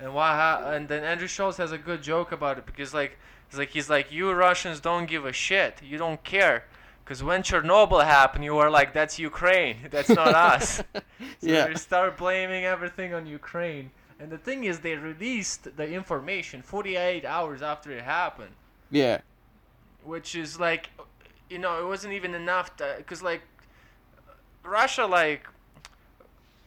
And why? Ha- and then Andrew Schulz has a good joke about it because like he's like he's like you Russians don't give a shit, you don't care. Because when Chernobyl happened, you were like, that's Ukraine. That's not us. So Yeah. they start blaming everything on Ukraine. And the thing is, they released the information 48 hours after it happened, Yeah. which is like, you know, it wasn't even enough. Because, like, Russia, like,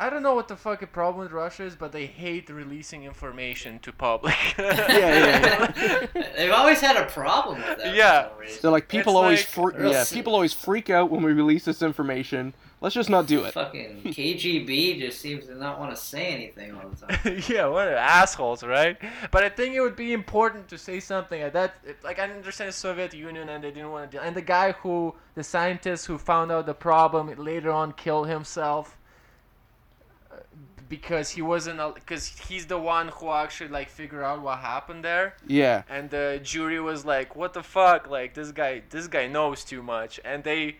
I don't know what the fucking problem with Russia is, but they hate releasing information to public. yeah, They've always had a problem with that. Yeah. For some reason. So like people It's always like- fre- Real yeah, sick. people always freak out when we release this information. Let's just not do it. Fucking KGB just seems to not want to say anything all the time. yeah, what are assholes, right? But I think it would be important to say something like that. it- Like I understand the Soviet Union and they didn't want to deal. And the guy who, the scientist who found out the problem, later on killed himself because he wasn't. Because he's the one who actually like figured out what happened there. Yeah. And the jury was like, "What the fuck? Like this guy, this guy knows too much." And they,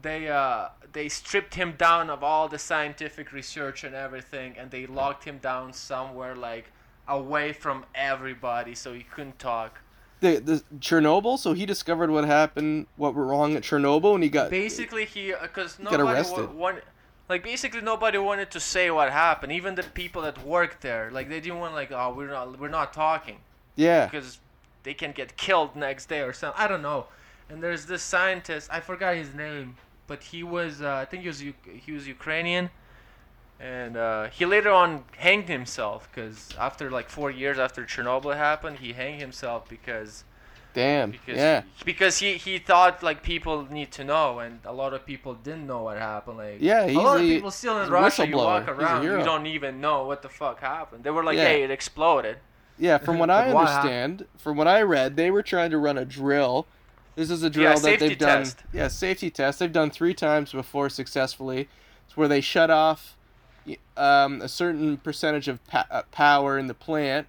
they, uh, they stripped him down of all the scientific research and everything, and they locked him down somewhere like away from everybody, so he couldn't talk. The the Chernobyl, so he discovered what happened, what went wrong at Chernobyl and he got Basically, he because got nobody wa- arrested. wanted. Like basically nobody wanted to say what happened. Even the people that worked there, like they didn't want like, oh, we're not, we're not talking. Yeah. because they can get killed next day or something. I don't know. And there's this scientist. I forgot his name, but he was. Uh, I think he was. He was Ukrainian, and uh, he later on hanged himself because after like four years after Chernobyl happened, he hanged himself because Damn. because Yeah. because he he thought like people need to know, and a lot of people didn't know what happened. Like Yeah, a lot of people still in Russia. You walk around, you don't even know what the fuck happened. They were like, Yeah. "Hey, it exploded." Yeah, from what I understand, from what I read, they were trying to run a drill. This is a drill Yeah, that they've done. Yeah, safety test. They've done three times before successfully. It's where they shut off um, a certain percentage of pa- uh, power in the plant,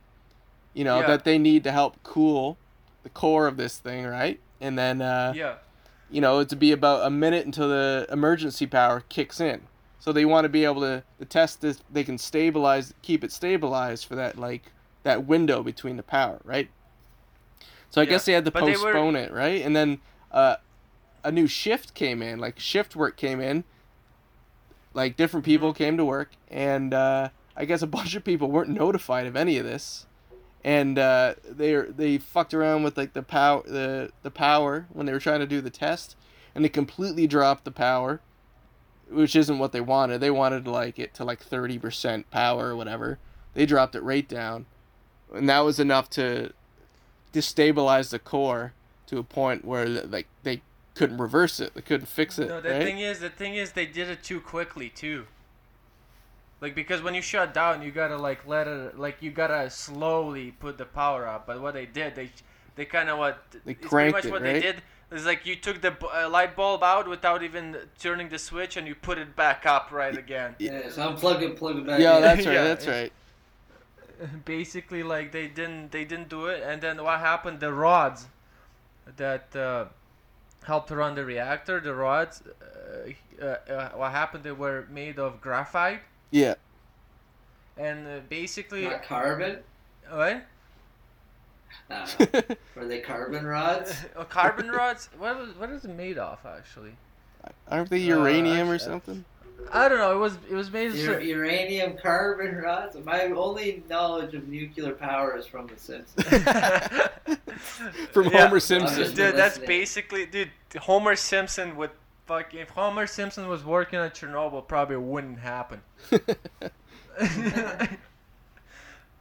you know, Yeah. that they need to help cool the core of this thing, right? And then, uh, Yeah. you know, it's to be about a minute until the emergency power kicks in. So they want to be able to, to test this. They can stabilize, keep it stabilized for that like that window between the power, right? So I Yeah, guess they had to but they were- postpone it, right? And then uh, a new shift came in, like shift work came in. Like different people Mm-hmm. came to work, and uh, I guess a bunch of people weren't notified of any of this, and uh, they they fucked around with like the power the the power when they were trying to do the test, and they completely dropped the power, which isn't what they wanted. They wanted like it to like thirty percent power or whatever. They dropped it right down, and that was enough to destabilize the core to a point where like they couldn't reverse it. They couldn't fix it. No, the right? thing is, the thing is, they did it too quickly too. Like because when you shut down, you gotta like let it like you gotta slowly put the power up. But what they did, they they kind of what They it's pretty much it, what right? they did. Is like you took the uh, light bulb out without even turning the switch, and you put it back up right again. Yeah, so unplug it, plug it back Yeah, in. that's right. Yeah, That's right. Basically, like they didn't they didn't do it, and then what happened? The rods that uh, helped run the reactor, the rods, uh, uh, uh, what happened? They were made of graphite, Yeah. and uh, basically, Not carbon? what? No. Were they carbon rods? Uh, carbon rods. What was what is it made of actually? Aren't they Uh, uranium or something? I don't know. It was it was made of. Ur- uranium carbon rods? My only knowledge of nuclear power is from The Simpsons. From Yeah. Homer Simpson. Dude, that's listening. basically, dude. Homer Simpson would fucking. If Homer Simpson was working at Chernobyl, probably wouldn't happen.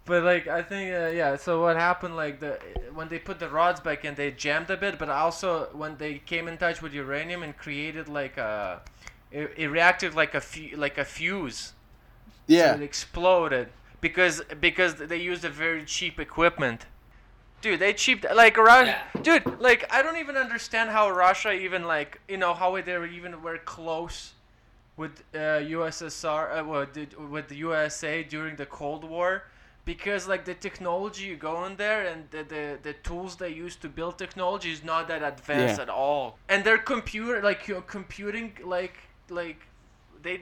but like, I think, uh, yeah. So what happened? Like the when they put the rods back in, they jammed a bit. But also when they came in touch with uranium and created like a, it, it reacted like a fu- like a fuse. yeah. So it exploded because because they used a very cheap equipment. Dude, they cheap like around. Yeah. Dude, like I don't even understand how Russia even like you know how they were even were close with uh, USSR uh, well, did- with the USA during the Cold War because like the technology you go in there and the, the, the tools they use to build technology is not that advanced Yeah. at all and their computer like your computing like like they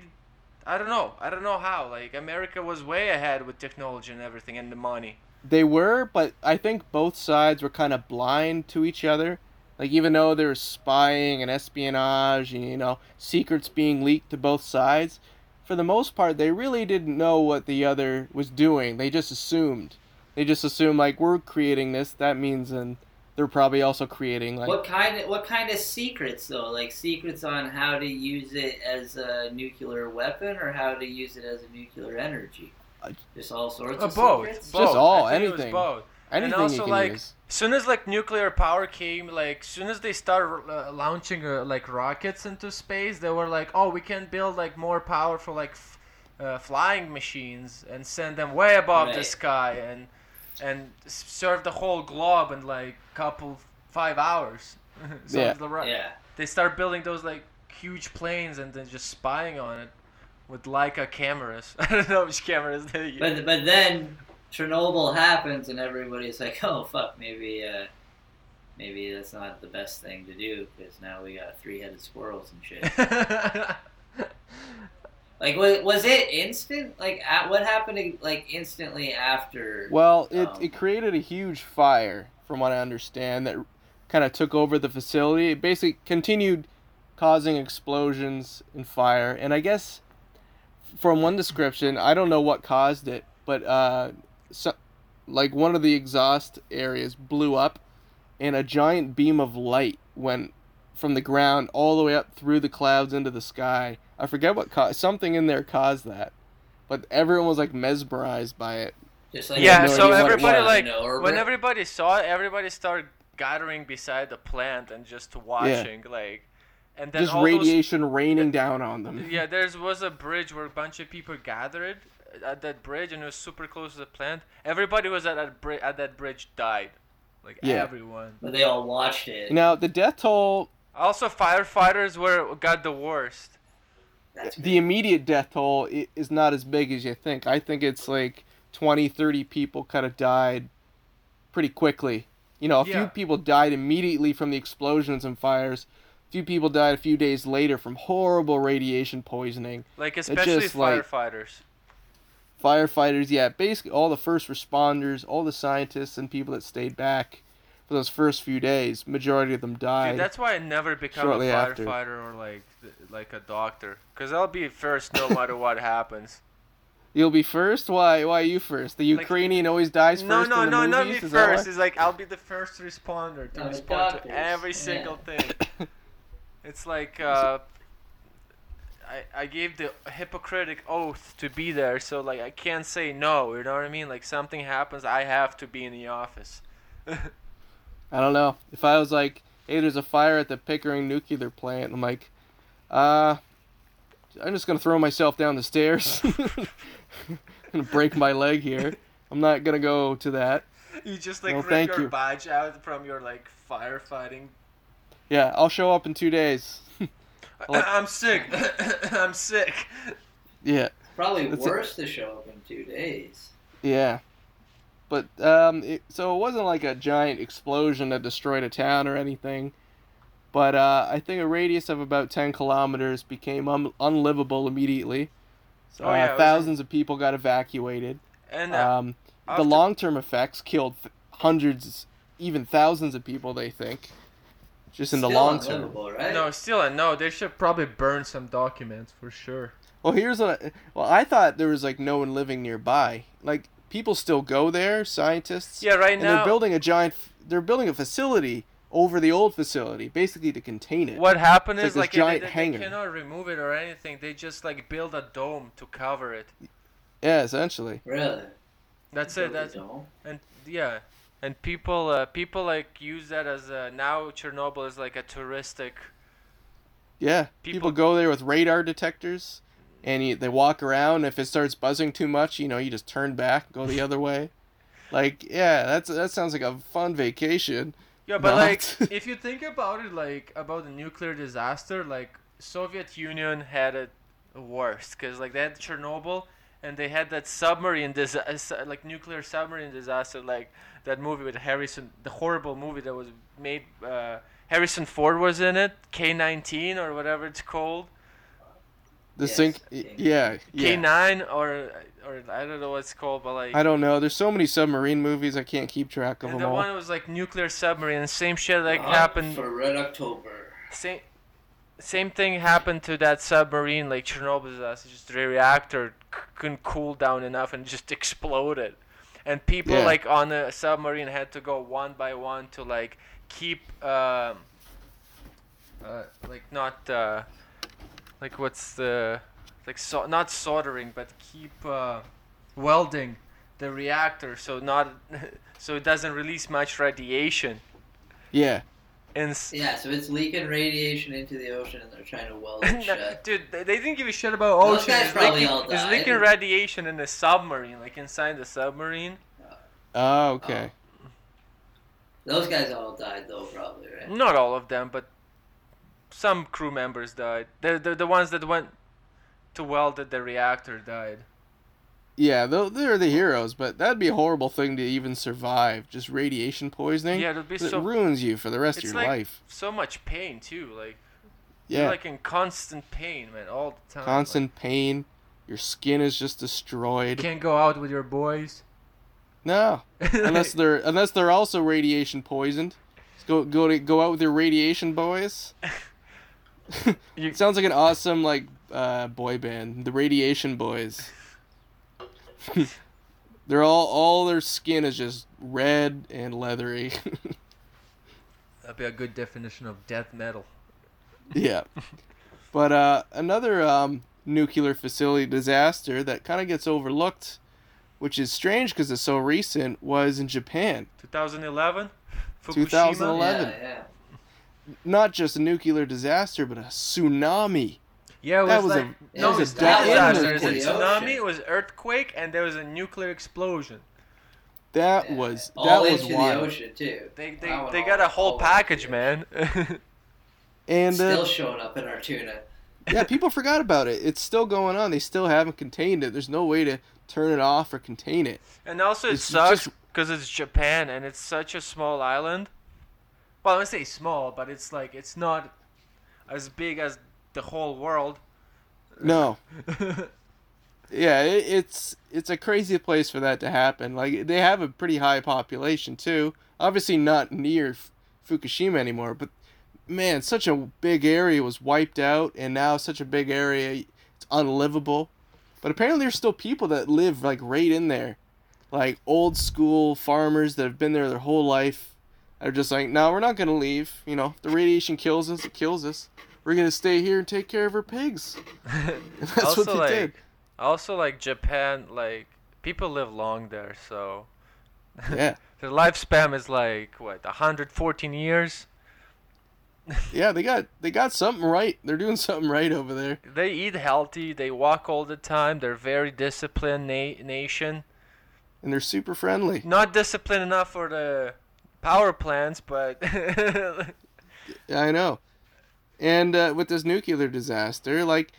I don't know I don't know how like America was way ahead with technology and everything and the money They were, but I think both sides were kind of blind to each other. Like even though there was spying and espionage and you know secrets being leaked to both sides, for the most part they really didn't know what the other was doing. They just assumed. They just assumed like we're creating this, that means and they're probably also creating like What kind of what kind of secrets though? Like secrets on how to use it as a nuclear weapon or how to use it as a nuclear energy? I- Just all sorts Uh, of both, secrets. both. Just all, I it was anything. both. anything also, you can like, use. soon as like nuclear power came like soon as they started uh, launching uh, like rockets into space they were like oh we can build like more powerful like f- uh, flying machines and send them way above the sky and and serve the whole globe in like couple five hours so Yeah. the ro- Yeah. they start building those like huge planes and then just spying on it with Leica cameras I don't know which cameras they use But but then Chernobyl happens and everybody's like, oh fuck, maybe uh, maybe that's not the best thing to do because now we got three-headed squirrels and shit. like was, was it instant? Like at, what happened? Like instantly after? Well, it, Um, it created a huge fire, from what I understand, that kind of took over the facility. It basically continued causing explosions and fire. And I guess, from one description, I don't know what caused it, but uh, so, like one of the exhaust areas blew up, and a giant beam of light went from the ground all the way up through the clouds into the sky. I forget what caused something in there caused that, but everyone was like mesmerized by it. Like yeah, so idea what it everybody like when everybody saw it, everybody started gathering beside the plant and just watching, like, and then just all radiation raining down on them. Yeah, there was a bridge where a bunch of people gathered at that bridge, and it was super close to the plant. Everybody was at that bri- at that bridge died, like Yeah. everyone. but they all watched it. Now the death toll, Also, firefighters were got the worst. That's the immediate death toll is not as big as you think. I think it's like 20, 30 people kind of died pretty quickly. You know, a Yeah. few people died immediately from the explosions and fires. A few people died a few days later from horrible radiation poisoning. Like especially just, like- firefighters. Firefighters, yeah, basically all the first responders, all the scientists and people that stayed back for those first few days, majority of them died. Dude, that's why I never become shortly a after. firefighter or like like a doctor, cause I'll be first no matter what happens. You'll be first? Why why you first? The Like- Ukrainian always dies first No, no, in the no, not me? Is first. It's like I'll be the first responder to No, respond to every yeah. single thing. It's like uh, I I gave the Hippocratic oath to be there, so like I can't say no. You know what I mean? Like something happens, I have to be in the office. I don't know. If I was like, hey, there's a fire at the Pickering nuclear plant, I'm like, uh, I'm just gonna throw myself down the stairs. gonna break my leg here. I'm not gonna go to that. You just like No, rip your you. badge out from your like firefighting. Yeah, I'll show up in two days. Like- I'm sick. I'm sick. yeah, Probably That's it. worse to show up in two days. yeah. But um, it, so it wasn't like a giant explosion that destroyed a town or anything. But uh, I think a radius of about 10 kilometers became un- unlivable immediately. So Oh, yeah, it uh, was- thousands of people got evacuated. And uh, Um, the long term effects killed th- hundreds, even thousands of people, they think. Just in the long term. right? no, still, uh, no. They should probably burn some documents for sure. Well, here's what. I, well, I thought there was like no one living nearby. Like people still go there, scientists. Yeah, right and now. they're building a giant. They're building a facility over the old facility, basically to contain it. What happened It's is like like, this they- giant they, they, hangar. cannot remove it or anything. They just like build a dome to cover it. Yeah, essentially. Really? That's it. That's don't? and yeah, and people uh, people like use that as a, now Chernobyl is like a touristic. Yeah, people, People- go there with radar detectors, and you, they walk around. If it starts buzzing too much, you know, you just turn back, go the other way. Like, yeah, that's that sounds like a fun vacation. Yeah, but Not. like if you think about it, like about the nuclear disaster, like Soviet Union had it worse because like they had Chernobyl and they had that submarine disaster, uh, uh, like nuclear submarine disaster, like that movie with Harrison, the horrible movie that was made. Uh, Harrison Ford was in it, K-19 or whatever it's called, The Yes, sink, yeah, yeah. K9 or or I don't know what it's called, but like. I don't know. There's so many submarine movies, I can't keep track of and them the all. one was like nuclear submarine, same shit like Hunt ah, happened. for Red October. same same thing happened to that submarine like chernobyl disaster just the reactor c- couldn't cool down enough and just exploded. And people Yeah. like on the submarine had to go one by one to like keep um uh, like not uh like what's the like so not soldering but keep uh welding the reactor so not so it doesn't release much radiation. Yeah, and s- Yeah, so it's leaking radiation into the ocean, and they're trying to weld it shut. Dude, they they didn't give a shit about Those ocean. guys It's probably leaking, all it's leaking radiation in the submarine, like inside the submarine. oh, okay. Oh. Those guys all died though, probably, right? Not all of them, but some crew members died. The the, the ones that went to weld at the reactor died. Yeah, they're, they're the heroes, but that'd be a horrible thing to even survive. Just radiation poisoning. Yeah, it'd be it so ruins you for the rest of your like- life. so much pain too. Like Yeah, you're like in constant pain, man, all the time. constant pain. Your skin is just Like, destroyed. can't go out with your boys. No, unless they're unless they're also radiation poisoned. Just go go to go out with your radiation boys. You- It sounds like an awesome like uh, boy band, the Radiation Boys. they're all all their skin is just red and leathery. That'd be a good definition of death metal. yeah, but uh, another um, nuclear facility disaster that kind of gets overlooked, which is strange because it's so recent, was in Japan. 2011. 2011. Fukushima. 11. Yeah, yeah. Not just a nuclear disaster, but a tsunami. Yeah, it was, That was a- like that no, was it's a not disaster disaster. in It's a tsunami. It was earthquake, and there was a nuclear explosion. That Yeah. was all that was into wild. the ocean too. They they, That went they all- got a whole package, man. And uh, Still showing up in our tuna. yeah, people forgot about it. It's still going on. They still haven't contained it. There's no way to turn it off or contain it. and also, it It's sucks just- because it's Japan and it's such a small island. Well, I would say small, but it's like it's not as big as the whole world. No. Yeah, it, it's it's a crazy place for that to happen. Like they have a pretty high population too. Obviously not near F- Fukushima anymore, but man, such a big area was wiped out, and now such a big area it's unlivable. But apparently, there's still people that live like right in there, like old school farmers that have been there their whole life. They're just like, no, we're not gonna leave. You know, the radiation kills us, it kills us. We're gonna stay here and take care of our pigs. And that's also, what they like, did. also like Japan, like people live long there, so Yeah. their lifespan is like what 114 years. Yeah, they got they got something right. They're doing something right over there. They eat healthy. They walk all the time. They're very disciplined na- nation. And they're super friendly. Not disciplined enough for the power plants, but I know. And uh, with this nuclear disaster, like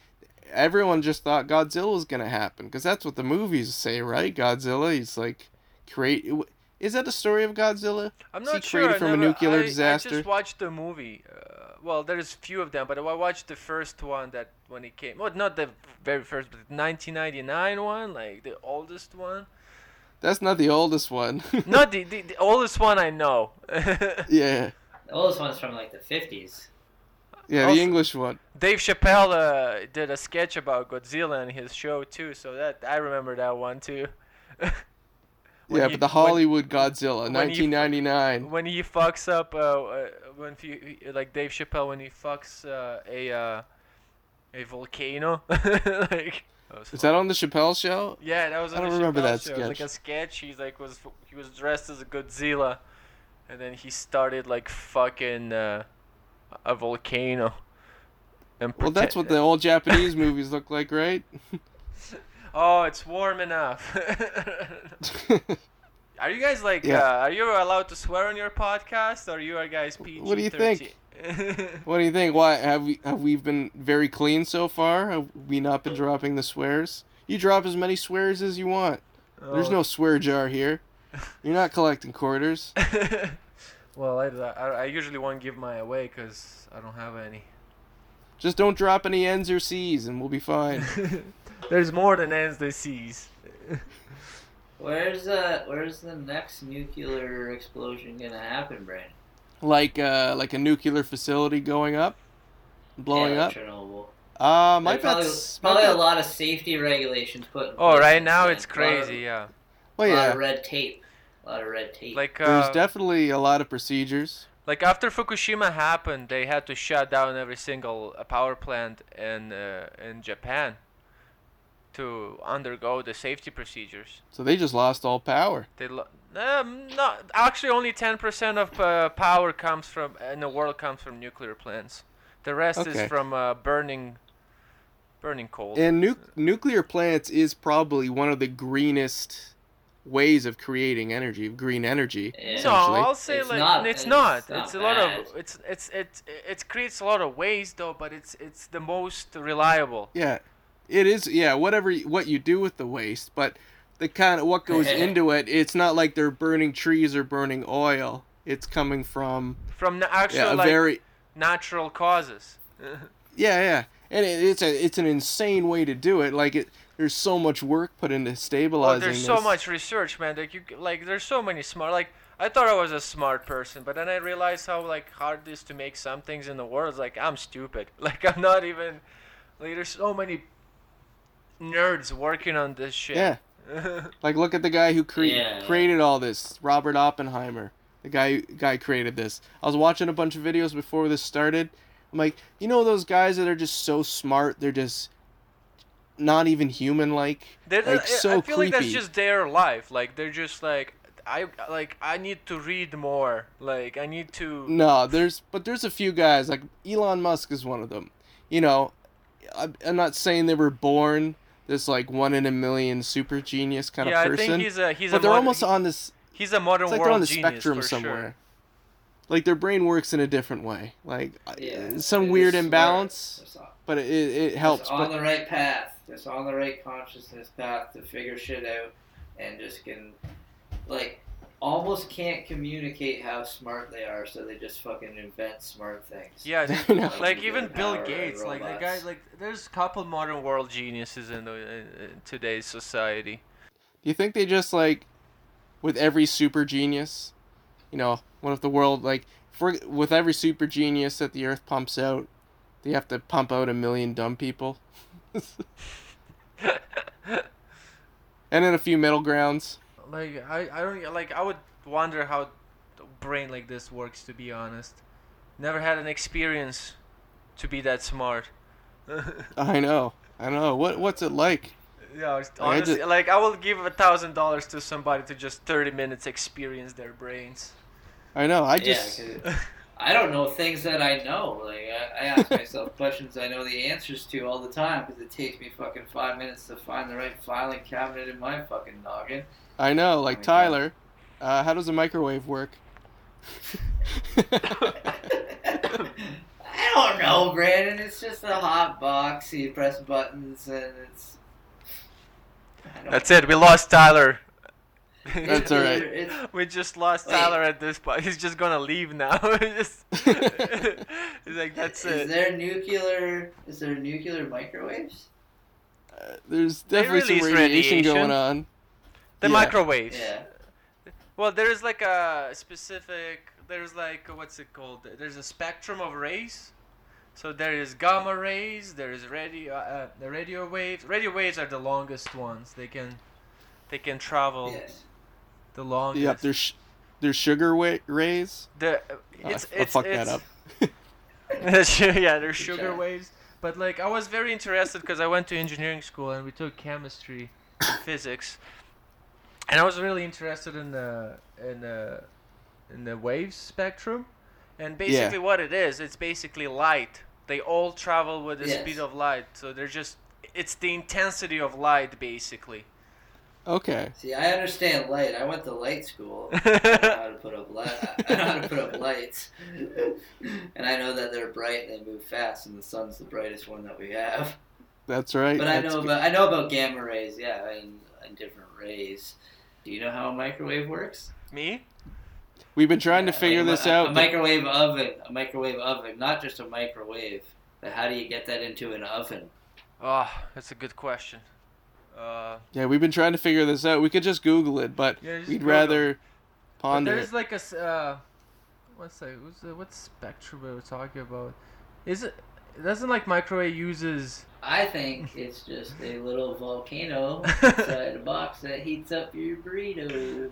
everyone just thought Godzilla was gonna happen because that's what the movies say, right? Godzilla, he's like create. Is that the story of Godzilla? I'm Is he not sure. created I from a nuclear I, disaster? I just watched the movie. Uh, well, there's few of them, but I watched the first one that when it came. Well, not the very first, but the 1999 one, like the oldest one. That's not the oldest one. not the, the the oldest one I know. yeah, The oldest one's from like the 50s. Yeah, Also- the English one. Dave Chappelle uh, did a sketch about Godzilla in his show too, so that I remember that one too. Yeah, he- but the when- Hollywood Godzilla, when he- 1999. when he fucks up, uh, uh when he, like Dave Chappelle when he fucks uh, a uh, a volcano, like. that Is that on the Chappelle show? Yeah, that was. I don't the remember Chappelle that show. It was like sketch. a sketch. He's like was he was dressed as a Godzilla, and then he started like fucking uh, a volcano. And Well, that's what the old Japanese movies look like, right? Oh, it's warm enough. are you guys like? Yeah. Uh, are you allowed to swear on your podcast, or are you guys PG? What do you think? what do you think? Why have we have we been very clean so far? Have we not been dropping the swears? You drop as many swears as you want. There's Oh. no swear jar here. You're not collecting quarters. Well, I, I, I usually won't give my away because I don't have any. Just don't drop any N's or C's, and we'll be fine. There's more than ends the seas. Where's uh where's the next nuclear explosion gonna happen, Brandon? like uh, like a nuclear facility going up, blowing yeah, up. Chernobyl. Uh, my Like, probably, bet's my probably a bet- lot of safety regulations put in Oh, place right now it's crazy. of- Yeah. Well, A lot yeah. of red tape. A lot of red tape. Like There's uh, definitely a lot of procedures. like after Fukushima happened, they had to shut down every single uh, power plant in uh, in Japan to undergo the safety procedures. So they just lost all power. They lo- um, not actually only 10% of uh, power comes from in the world comes from nuclear plants. The rest Okay. is from uh, burning burning coal. And nu- nuclear plants is probably one of the greenest ways of creating energy, of green energy. No. I'll say It's like not- it's it's not. not It's a lot of it's it's it it creates a lot of waste though, but it's it's the most reliable. Yeah, it is. Yeah, whatever what you do with the waste, but the kind of what goes into it, it's not like they're burning trees or burning oil. It's coming from From the actual yeah, like very natural causes. yeah yeah, and it, it's a it's an insane way to do it. Like it, there's so much work put into oh, Well, stabilizing. there's so much research, man. Like you, like there's so many smart. Like I thought I was a smart person, but then I realized how like hard it is to make some things in the world. Like I'm stupid. Like I'm not even. Like there's so many nerds working on this shit. Yeah, like look at the guy who cre- Yeah. created all this, Robert Oppenheimer. The guy guy created this. I was watching a bunch of videos before this started. I'm like, you know those guys that are just so smart, they're just not even human like. They're, Like, I- so I feel like that's just their life. Like they're just like I like I need to read more. Like I need to. No, there's but there's a few guys like Elon Musk is one of them. You know, I'm, I'm not saying they were born this like one in a million super genius kind yeah, of I person, think he's a he's but a they're mod- almost on this. he's a modern It's like world they're on the genius spectrum for somewhere. Sure. Like their brain works in a different way, like Yeah, some weird is smart. imbalance, but it it it's helps. on But the right path. It's on the right consciousness path to figure shit out, and just can, like, almost can't communicate how smart they are, so they just fucking invent smart things. Yeah, I like Like, even Bill Gates, like the guy, like there's a couple modern world geniuses in, the, in, in today's society. do you think they just like, with every super genius, you know, what if the world like for with every super genius that the Earth pumps out, they have to pump out a million dumb people, and then a few middle grounds. like I, I don't like I would wonder how a brain like this works. To be honest, never had an experience to be that smart. I know, I know. What what's it like? Yeah, it's- I honestly, just- like I will give a thousand dollars to somebody to just thirty minutes experience their brains. I know. I Yeah, just 'cause I don't know things that I know. Like I, I ask myself questions I know the answers to all the time because it takes me fucking five minutes to find the right filing cabinet in my fucking noggin. I know, like Oh my Tyler. Uh, how does a microwave work? I don't know, Brandon. It's just a hot box. You press buttons and it's. I don't That's it. We lost Tyler. That's all right. It's, We just lost Wait. Tyler at this point. He's just gonna leave now. Just- He's like, that's is it. there nuclear? Is there nuclear microwaves? Uh, There's definitely some release radiation, radiation. going on. The Yeah. microwaves. Yeah. Well, there's like a specific. There's like what's it called? There's a spectrum of rays. So there is gamma rays. There is radio. Uh, the radio waves. Radio waves are the longest ones. They can, they can travel Yes. The longest. Yep, there's sh- there's sugar wa- rays. the. Oh, It's I, I it's fucked it's, that up. yeah, there's sugar job. waves. But like, I was very interested because I went to engineering school and we took chemistry, physics, and I was really interested in the in the in the wave spectrum, and basically what it is, it's basically light. They all travel with the Yes. speed of light, so they're just it's the intensity of light basically. Okay. See, I understand light. I went to light school. I know how to put up light. I know how to put up lights, and I know that they're bright and they move fast, and the sun's the brightest one that we have. That's right. But I That's know good. about I know about gamma rays. Yeah, and, and different rays. Do you know how a microwave works? Me? We've been trying to figure like this a, out. A but- microwave oven. A microwave oven, not just a microwave. But how do you get that into an oven? Oh, that's a good question. Uh, yeah, we've been trying to figure this out. We could just Google it, but Yeah, we'd Google. rather But ponder there's it. like a uh, what's that? What's the, what spectrum we were talking about? Is it? Doesn't like microwave uses? I think it's just a little volcano inside a box that heats up your burrito.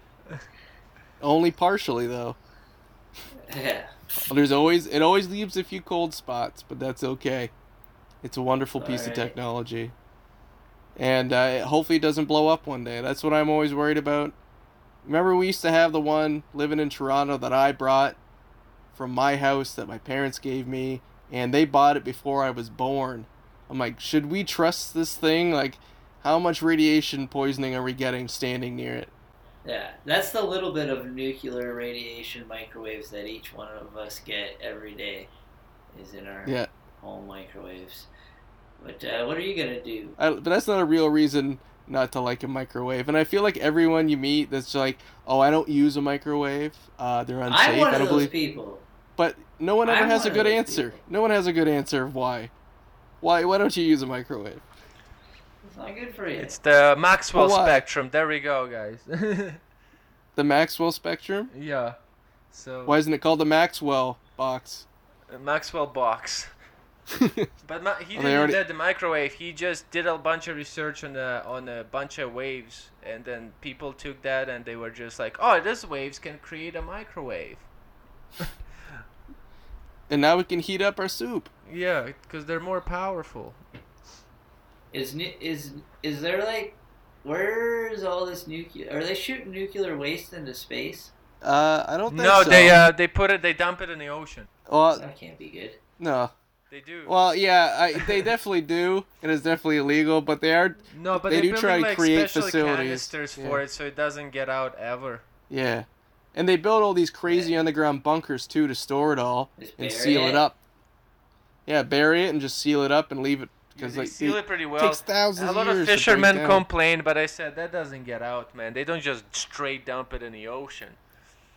Only partially though. Yeah. There's always it always leaves a few cold spots, but that's okay. It's a wonderful piece of technology, and uh, hopefully it doesn't blow up one day. That's what I'm always worried about. Remember, we used to have the one living in Toronto that I brought from my house that my parents gave me, and they bought it before I was born. I'm like, should we trust this thing? Like, how much radiation poisoning are we getting standing near it? Yeah, that's the little bit of nuclear radiation microwaves that each one of us get every day, is in our Yeah. home microwaves. But uh, what are you gonna do? I, but that's not a real reason not to like a microwave. And I feel like everyone you meet that's like, oh, I don't use a microwave. Uh, they're unsafe. I'm one I don't those believe. people. But no one ever I'm has a one of good answer. people. No one has a good answer of why. Why? Why don't you use a microwave? It's not good for you. It's the Maxwell spectrum. There we go, guys. The Maxwell spectrum. yeah. So Why isn't it called the Maxwell box? Maxwell box. But ma- he didn't they already- invent the microwave. He just did a bunch of research on a on a bunch of waves, and then people took that and they were just like, "Oh, these waves can create a microwave." and now we can heat up our soup. Yeah, because they're more powerful. Is is is there like, where's all this nuclear? Are they shooting nuclear waste into space? Uh, I don't think No, so. they uh they put it, they dump it in the ocean. Well, that can't be good. no. They do. Well, yeah, I, they definitely do, and it's definitely illegal. But they are, no, but they are do building try to like create special facilities. canisters for Yeah. it, so it doesn't get out ever. yeah, and they build all these crazy underground bunkers too to store it all Just and seal it up. Yeah, bury it and just seal it up and leave it because they like seal it it pretty well. takes thousands A lot of of years to fishermen down. complain, but I said that doesn't get out, man. They don't just straight dump it in the ocean.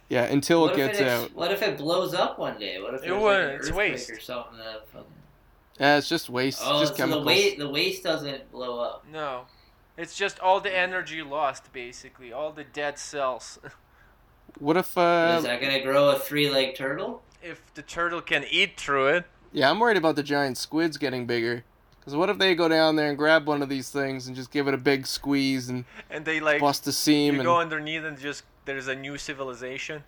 Yeah, until What it gets it ex- out. What if it blows up one day? What if It there's wouldn't, like an it's earthquake waste. or something that fucking... Yeah, it's just waste, Oh, just so chemicals. the waste the waste doesn't blow up. No, it's just all the energy lost, basically, all the dead cells. What if? Uh, Is that gonna grow a three-legged turtle? if the turtle can eat through it, yeah, I'm worried about the giant squids getting bigger. Because what if they go down there and grab one of these things and just give it a big squeeze and and they like bust a seam you and go underneath and just there's a new civilization.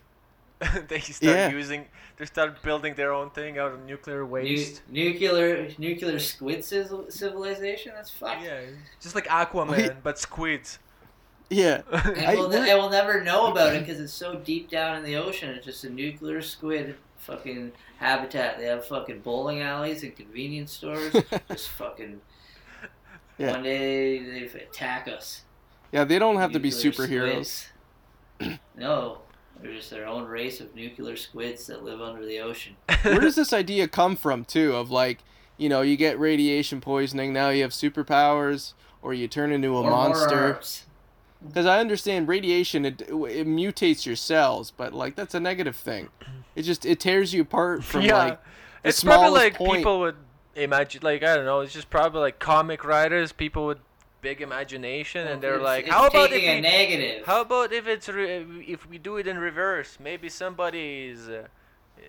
they start Yeah. using, they start building their own thing out of nuclear Nu- waste. nuclear nuclear squid civilization? That's fucked. Yeah, just like Aquaman, but squids. yeah, And I- we'll, we're- and we'll never know about it because it's so deep down in the ocean. It's just a nuclear squid fucking habitat. They have fucking bowling alleys and convenience stores. just fucking. Yeah. One day they attack us. Yeah, they don't have to be superheroes. squids. no, they're just their own race of nuclear squids that live under the ocean. Where does this idea come from, too? Of like, you know, you get radiation poisoning, now you have superpowers, or you turn into a Or monster. Because I understand radiation, it, it mutates your cells, but like that's a negative thing. It just it tears you apart from yeah, like the it's probably like point. people would imagine, like I don't know, it's just probably like comic writers, people with big imagination, and they're It's- like, it's how about if we, negative? how about if it's re- if we do it in reverse? Maybe somebody is uh,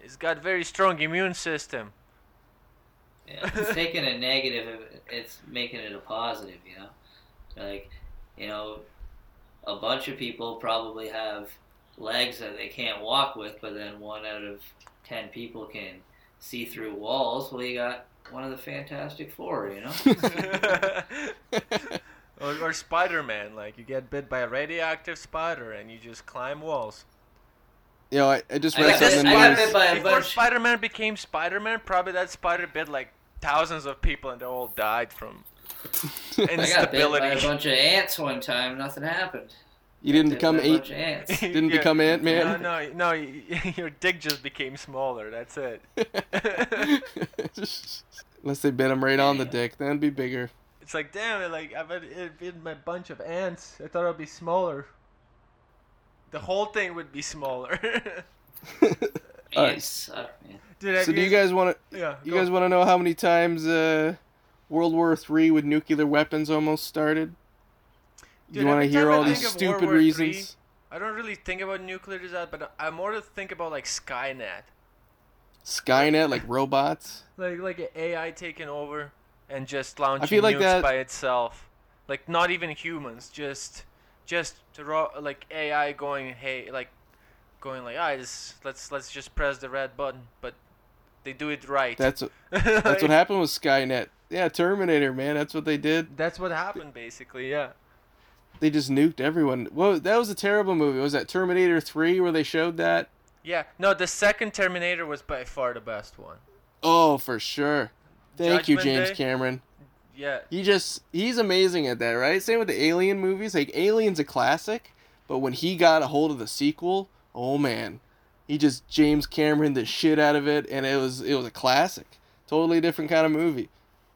is got very strong immune system. Yeah, it's taking a negative, it's making it a positive, you know? Like, you know, a bunch of people probably have legs that they can't walk with, but then one out of ten people can see through walls. Well, you got one of the Fantastic Four, you know? or, or Spider-Man, like you get bit by a radioactive spider and you just climb walls. you know, I, I just I read got something bit- in I the news. bit by a Before. Spider-Man became Spider-Man, probably that spider bit like thousands of people and they all died from instability. I got bit by a bunch of ants one time, nothing happened. You didn't Bit become by eight. ants. Didn't become Ant-Man? No, no, no. Your dick just became smaller. That's it. Unless they bit him right on the Yeah. dick, then be bigger. It's like damn it. Like I've had it been my bunch of ants. I thought it'd be smaller. The whole thing would be smaller. All right. Ants suck, man. Dude, So do you guys want to? Yeah. You guys want to know how many times uh, World War Three with nuclear weapons almost started? Dude, you want to hear all think these stupid reasons? I don't really think about nuclear disaster, but I more to think about like Skynet. Skynet, like robots. like like AI taking over and just launching feel like nukes that- by itself, like not even humans, just just to raw, like AI going hey like going like ah just let's let's just press the red button, but they do it right. That's what, that's what happened with Skynet. Yeah, Terminator, man. That's what they did. That's what happened basically, yeah. They just nuked everyone. Well, that was a terrible movie. Was that Terminator Three where they showed that? Yeah, no, the second Terminator was by far the best one. Oh, for sure. Thank you, James Day? Cameron. Yeah, He just he's amazing at that, right? Same with the Alien movies. Like Alien's a classic, but when he got a hold of the sequel, oh man, he just James Cameron the shit out of it, and it was it was a classic. Totally different kind of movie.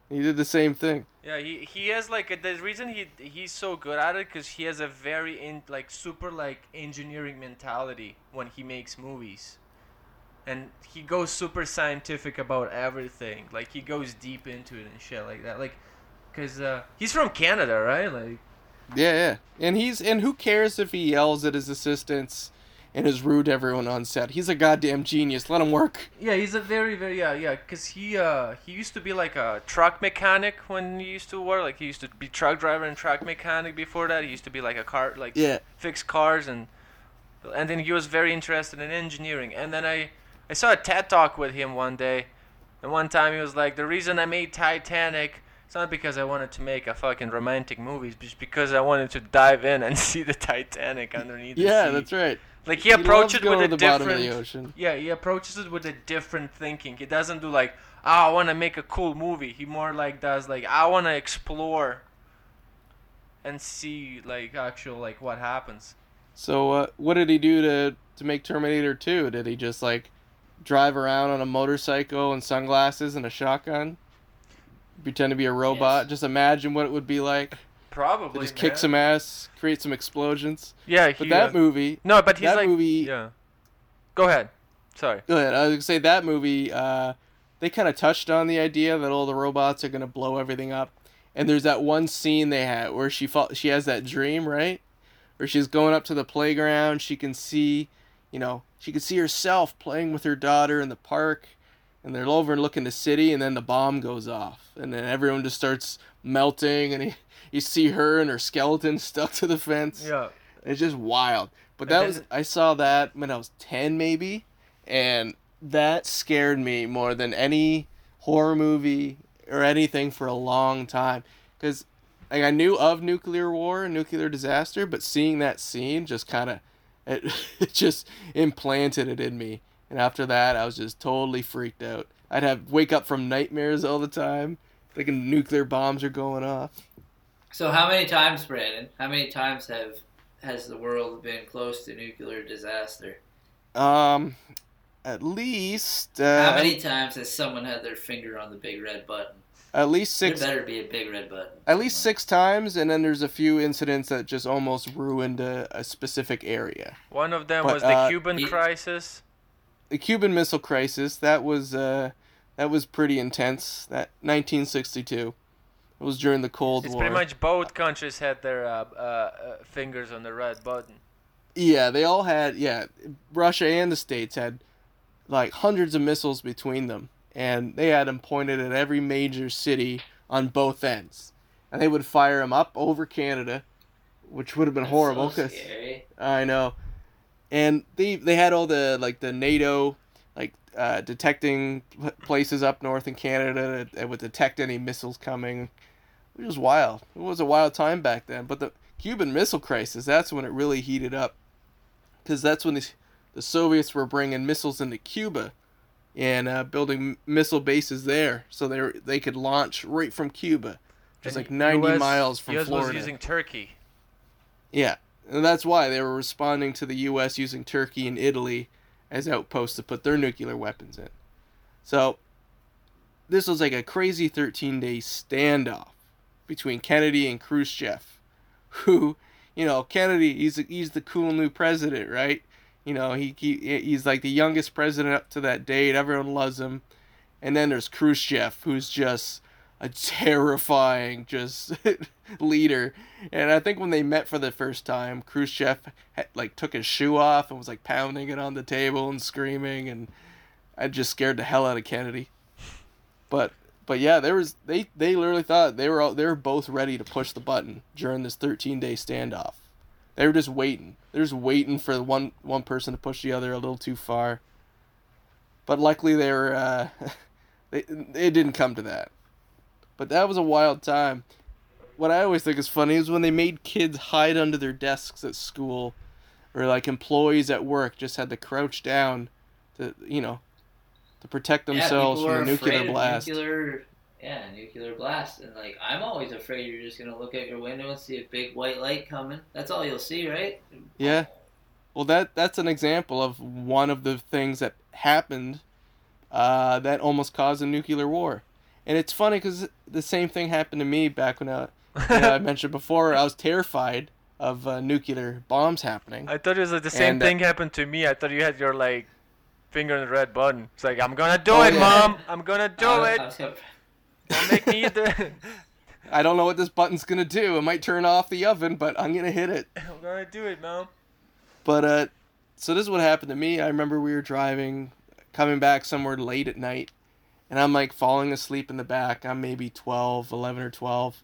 He did the same thing. Yeah, he he has like a, the reason he he's so good at it because he has a very in like super like engineering mentality when he makes movies, and he goes super scientific about everything. Like he goes deep into it and shit like that. Like, cause uh, he's from Canada, right? Like, Yeah, yeah. And he's and who cares if he yells at his assistants and is rude to everyone on set? He's a goddamn genius. Let him work. yeah, he's a very very yeah yeah. Cause he uh he used to be like a truck mechanic when he used to work. Like he used to be truck driver and truck mechanic before that. He used to be like a car like Yeah. fix cars and and then he was very interested in engineering and then i i saw a ted talk with him one day and one time he was like the reason i made titanic it's not because i wanted to make a fucking romantic movie it's just because i wanted to dive in and see the titanic underneath the Yeah, sea. that's right. Like he, He approached it with a the bottom of different the ocean. yeah he approaches it with a different thinking he doesn't do like oh i want to make a cool movie he more like does like i want to explore and see like actual like what happens So uh, what did he do to to make Terminator 2? Did he just like drive around on a motorcycle and sunglasses and a shotgun? Pretend to be a robot? Yes. Just imagine what it would be like. Probably. just kick some ass, create some explosions. Yeah, But that uh, movie, No, but he's that like. movie- Yeah. Go ahead. Sorry. go ahead. I was gonna say that movie. Uh, they kind of touched on the idea that all the robots are gonna blow everything up, and there's that one scene they had where she fall, she has that dream, right? Where she's going up to the playground, she can see, you know, she can see herself playing with her daughter in the park, and they're overlooking the city, and then the bomb goes off, and then everyone just starts melting, and you see her and her skeleton stuck to the fence. Yeah. It's just wild. But that was I saw that when I was 10 maybe and that scared me more than any horror movie or anything for a long time cuz like I knew of nuclear war and nuclear disaster but seeing that scene just kind of it, it just implanted it in me And after that, I was just totally freaked out. I'd have wake up from nightmares all the time, thinking nuclear bombs are going off. So how many times, Brandon? How many times have has the world been close to nuclear disaster? Um, at least uh, How many times has someone had their finger on the big red button? at least six There better be a big red button. at least somewhere. six times, and then there's a few incidents that just almost ruined a, a specific area. One of them But, was the uh, Cuban he- crisis. The Cuban Missile Crisis that was uh, that was pretty intense. That 1962. It was during the Cold It's War. pretty much both countries had their uh, uh, uh, fingers on the red button. Yeah, they all had. Yeah, Russia and the states had like hundreds of missiles between them, and they had them pointed at every major city on both ends, and they would fire them up over Canada, which would have been That's horrible. So 'cause- scary. I know, and they they had all the like the NATO like uh, detecting places up north in Canada that, that would detect any missiles coming. It was wild. It was a wild time back then. But the Cuban Missile Crisis, that's when it really heated up, because that's when the the Soviets were bringing missiles into Cuba, and uh, building missile bases there, so they were, they could launch right from Cuba, just And like ninety US miles from US Florida. was using Turkey. Yeah, and that's why they were responding to the U.S. using Turkey and Italy as outposts to put their nuclear weapons in. So, this was like a crazy 13 day standoff between Kennedy and Khrushchev, who, you know, Kennedy, he's, he's the cool new president, right? You know, he, he he's like the youngest president up to that date. Everyone loves him. And then there's Khrushchev, who's just a terrifying just leader. And I think when they met for the first time, Khrushchev had, like took his shoe off and was like pounding it on the table and screaming, and I just scared the hell out of Kennedy. But but yeah, there was they they literally thought they were all, they were both ready to push the button during this 13 day standoff. They were just waiting. They're just waiting for one one person to push the other a little too far. But luckily they were uh, they it didn't come to that. But that was a wild time. What I always think is funny is when they made kids hide under their desks at school, or like employees at work just had to crouch down to you know to protect themselves yeah, from a nuclear blast. Nuclear, yeah, nuclear blast, and like I'm always afraid you're just gonna look out your window and see a big white light coming. That's all you'll see, right? Yeah. Well, that that's an example of one of the things that happened uh, that almost caused a nuclear war. And it's funny because the same thing happened to me back when uh, you know, I mentioned before. I was terrified of uh, nuclear bombs happening. I thought it was like the same And, uh, thing happened to me. I thought you had your like finger on the red button. It's like I'm gonna do Oh, it, yeah. mom. I'm gonna do I- it. I gonna- Don't make me do it. I don't know what this button's gonna do. It might turn off the oven, but I'm gonna hit it. I'm gonna do it, mom. But uh, so this is what happened to me. I remember we were driving, coming back somewhere late at night, and I'm like falling asleep in the back. I'm maybe 12, 11 or 12,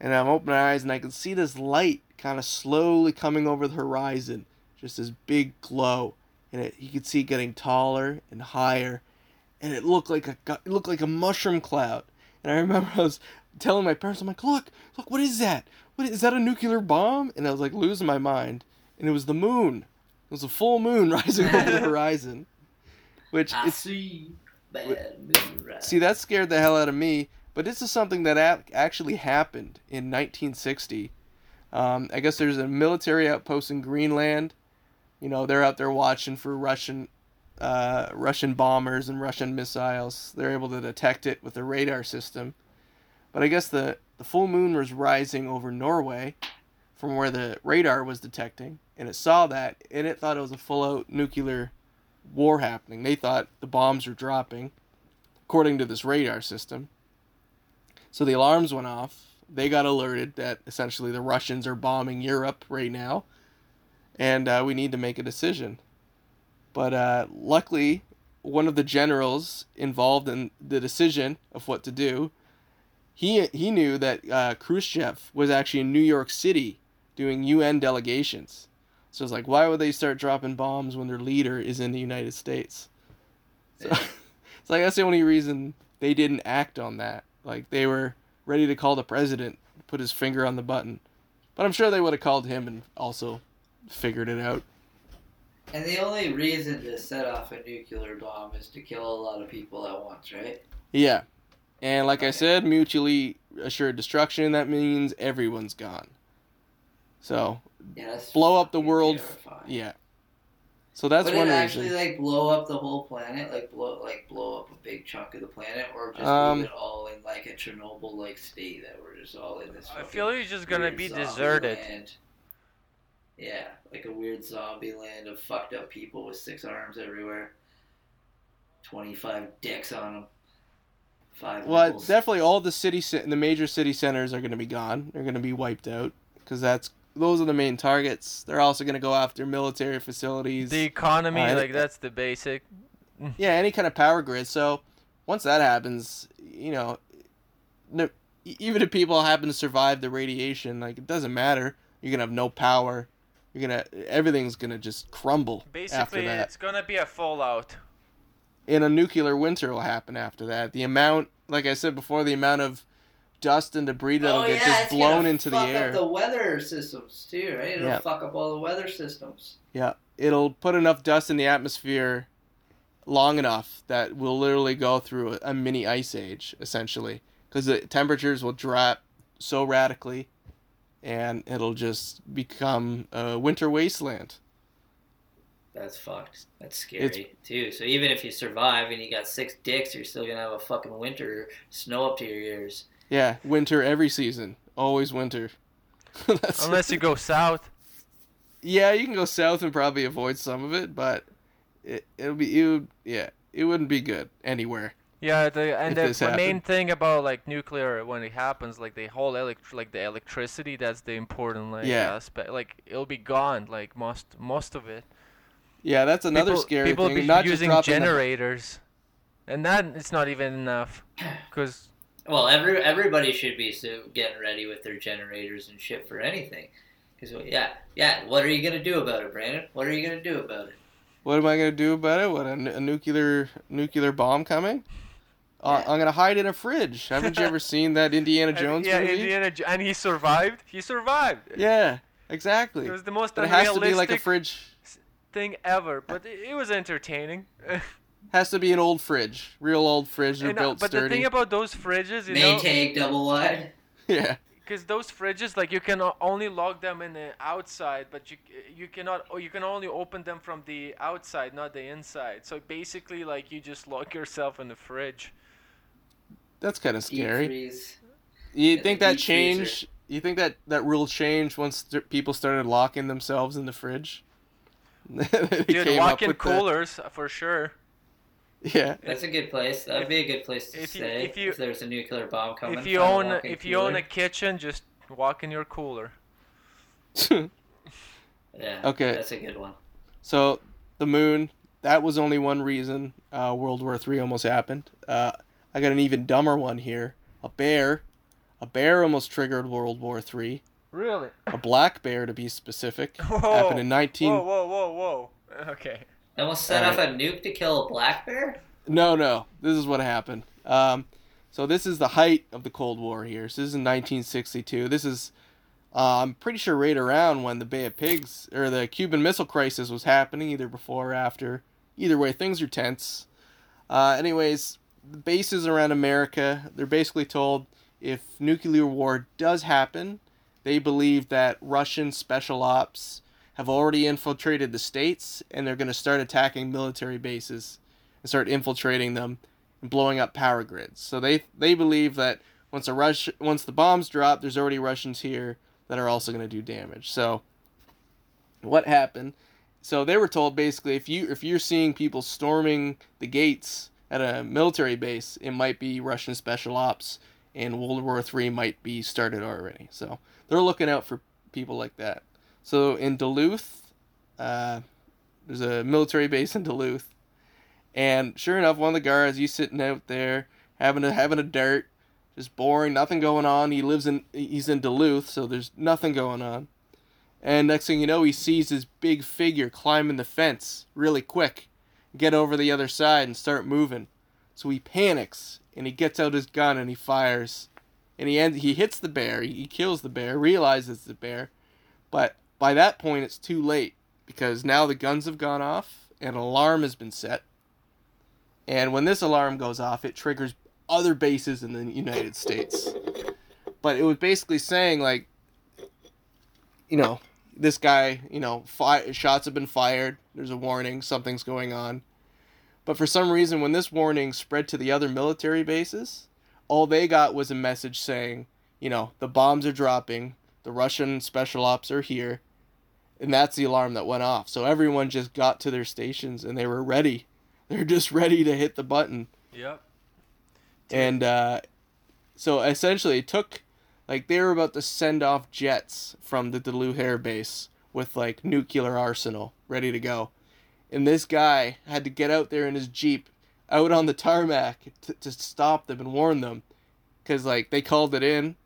and I'm opening my eyes and I can see this light kind of slowly coming over the horizon, just this big glow, and it you could see it getting taller and higher, and it looked like a it looked like a mushroom cloud. And I remember I was telling my parents, I'm like, look, look, what is that? What is that a nuclear bomb? And I was like losing my mind and it was the moon. It was a full moon rising over the horizon, which I see bad moon rise. see that scared the hell out of me. But this is something that actually happened in 1960. Um, I guess there's a military outpost in Greenland. You know they're out there watching for Russian, uh, Russian bombers and Russian missiles. They're able to detect it with the radar system. But I guess the the full moon was rising over Norway, from where the radar was detecting, and it saw that, and it thought it was a full out nuclear war happening. They thought the bombs were dropping, according to this radar system. So the alarms went off. They got alerted that essentially the Russians are bombing Europe right now, and uh, we need to make a decision. But uh, luckily, one of the generals involved in the decision of what to do, he he knew that uh, Khrushchev was actually in New York City doing UN delegations. So it's like, why would they start dropping bombs when their leader is in the United States? So, it's like that's the only reason they didn't act on that. Like they were ready to call the president, put his finger on the button, but I'm sure they would have called him and also figured it out. And the only reason to set off a nuclear bomb is to kill a lot of people at once, right? Yeah. And like I said, mutually assured destruction, that means everyone's gone. So, Yeah, that's Blow up the world. terrifying. yeah. So that's Would one it reason. actually like blow up the whole planet, like blow like blow up a big chunk of the planet, or just Um, leave it all in like a Chernobyl like state that we're just all in this? I feel like it's just gonna be deserted. land. Yeah, like a weird zombie land of fucked up people with six arms everywhere, twenty five dicks on them, five. Well, nipples. definitely all the city, the major city centers are going to be gone. They're going to be wiped out because that's those are the main targets. They're also going to go after military facilities. The economy, Uh, like that's the basic. yeah, any kind of power grid. So once that happens, you know, no, e- even if people happen to survive the radiation, like it doesn't matter. You're gonna have no power. You're gonna everything's gonna just crumble after Basically, that. it's gonna be a fallout. and a nuclear winter will happen after that. The amount, like I said before, the amount of dust and debris that'll oh get yeah, just it's blown gonna into the fuck air. Up the weather systems too, right? It'll Yeah. fuck up all the weather systems. Yeah, it'll put enough dust in the atmosphere long enough that we'll literally go through a, a mini ice age, essentially, because the temperatures will drop so radically, and it'll just become a winter wasteland. That's fucked. That's scary too. So even if you survive and you got six dicks, you're still gonna have a fucking winter snow up to your ears. Yeah, winter every season, always winter. Unless you go south. yeah, you can go south and probably avoid some of it, but it it'll be it would, yeah, it wouldn't be good anywhere. Yeah, the, and the, the main thing about like nuclear when it happens, like the whole elect like the electricity, that's the important like Yeah. aspect. Like it'll be gone, like most most of it. Yeah, that's another people, scary people thing. be not just using dropping the- generators, and that it's not even enough, because Well, every everybody should be so getting ready with their generators and shit for anything. Because yeah, yeah. What are you gonna do about it, Brandon? What are you gonna do about it? What am I gonna do about it? What a, a nuclear nuclear bomb coming? Uh, I'm gonna hide in a fridge. Haven't you ever seen that Indiana Jones yeah, movie? Yeah, Indiana, Jo- and he survived. He survived. Yeah, exactly. It was the most But it has to be like a unrealistic fridge. thing ever, but it, it was entertaining. Has to be an old fridge, real old fridge. They're And, uh, built but the thing about those fridges, you know, Maytag double wide. yeah, because those fridges, like you can only lock them in the outside, but you you cannot, or you can only open them from the outside, not the inside. So basically, like you just lock yourself in the fridge. That's kind of scary. freeze. You Yeah, think that deep freezer. You think that that rule changed once st- people started locking themselves in the fridge? They Dude, walk-in with the- coolers uh, for sure. yeah, That's a good place. That'd be a good place to if you- stay if you- if there's a nuclear bomb coming. if you own if you own a kitchen, just walk in your cooler. yeah, Okay. that's a good one. So the moon, that was only one reason uh, World War Three almost happened. Uh, I got an even dumber one here. A bear, a bear almost triggered World War Three. Really? A black bear, to be specific, Whoa. happened in nineteen. Whoa, whoa, whoa, whoa. Okay. They almost set All off a nuke to kill a black bear. No, no, this is what happened. Um, so this is the height of the Cold War here. So this is in 1962. This is, uh, I'm pretty sure, right around when the Bay of Pigs or the Cuban Missile Crisis was happening, either before or after. Either way, things are tense. Uh, anyways, the bases around America, they're basically told if nuclear war does happen, they believe that Russian special ops have already infiltrated the states and they're going to start attacking military bases and start infiltrating them and blowing up power grids. So they they believe that once a rush once the bombs drop, there's already Russians here that are also going to do damage. So what happened? So they were told basically if you if you're seeing people storming the gates at a military base, it might be Russian special ops and World War Three might be started already. So they're looking out for people like that. So in Duluth, uh, there's a military base in Duluth, and sure enough, one of the guards he's sitting out there having a having a dart, just boring, nothing going on. He lives in he's in Duluth, so there's nothing going on. And next thing you know, he sees this big figure climbing the fence really quick, get over the other side and start moving. So he panics and he gets out his gun and he fires, and he ends, he hits the bear. He, kills the bear, realizes the bear, but by that point it's too late because now the guns have gone off and an alarm has been set. And when this alarm goes off, it triggers other bases in the United States. But it was basically saying like, you know, this guy, you know, fi- shots have been fired. There's a warning, something's going on. But for some reason, when this warning spread to the other military bases, all they got was a message saying, you know, the bombs are dropping, the Russian special ops are here, and that's the alarm that went off. So everyone just got to their stations and they were ready. They're just ready to hit the button. Yep. And uh, so essentially, it took like they were about to send off jets from the Duluth Air Base with like nuclear arsenal ready to go, and this guy had to get out there in his jeep, out on the tarmac to, to stop them and warn them, because like they called it in,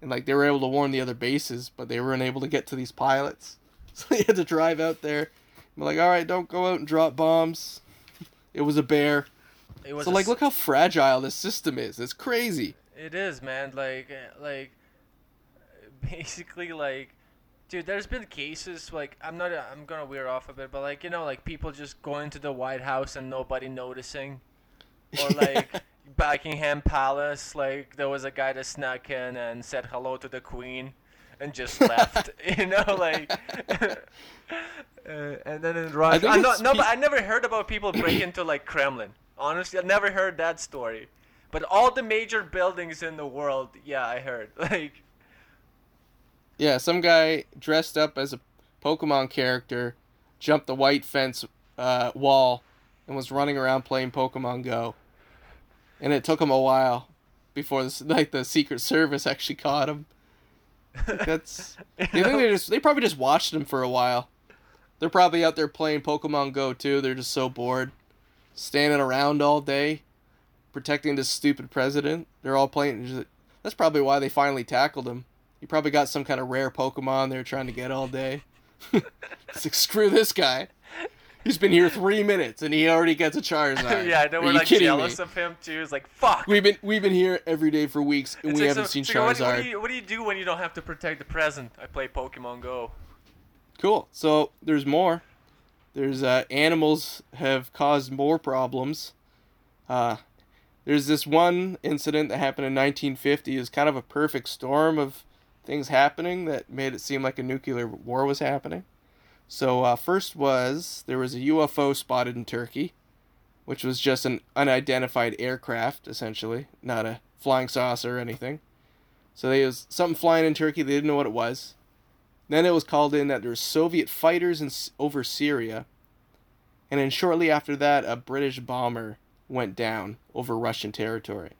and like they were able to warn the other bases, but they weren't able to get to these pilots, so they had to drive out there. And like, all right, don't go out and drop bombs. It was a bear. It was So a like, look how fragile this system is. It's crazy. It is, man. Like, like, basically, like, dude. There's been cases like I'm not. I'm gonna wear off a bit, but like you know, like people just going to the White House and nobody noticing, or like Buckingham Palace. Like there was a guy that snuck in and said hello to the Queen, and just left. you know, like. Uh, and then in Russia, I'm not, no, pe- but I never heard about people break into like Kremlin. Honestly, I never heard that story. But all the major buildings in the world, yeah, I heard. Like, Yeah, some guy dressed up as a Pokemon character jumped the white fence uh, wall and was running around playing Pokemon Go. And it took him a while before like the Secret Service actually caught him. That's. You think they just they probably just watched him for a while. They're probably out there playing Pokemon Go too. They're just so bored, standing around all day, protecting this stupid president. They're all playing. That's probably why they finally tackled him. He probably got some kind of rare Pokemon they were trying to get all day. it's like screw this guy. He's been here three minutes and he already gets a Charizard. yeah, they Are were you like jealous me? of him too. It's like, fuck. We've been we've been here every day for weeks and It's we like, haven't so- seen it's like, what, do- Charizard. what, do you, what do you do when you don't have to protect the present? I play Pokemon Go. Cool. So there's more. There's uh, animals have caused more problems. Uh, there's this one incident that happened in 1950. It was kind of a perfect storm of things happening that made it seem like a nuclear war was happening. So uh, first was there was a UFO spotted in Turkey, which was just an unidentified aircraft essentially, not a flying saucer or anything. So there was something flying in Turkey. They didn't know what it was. Then it was called in that there were Soviet fighters in, over Syria. And then shortly after that, a British bomber went down over Russian territory.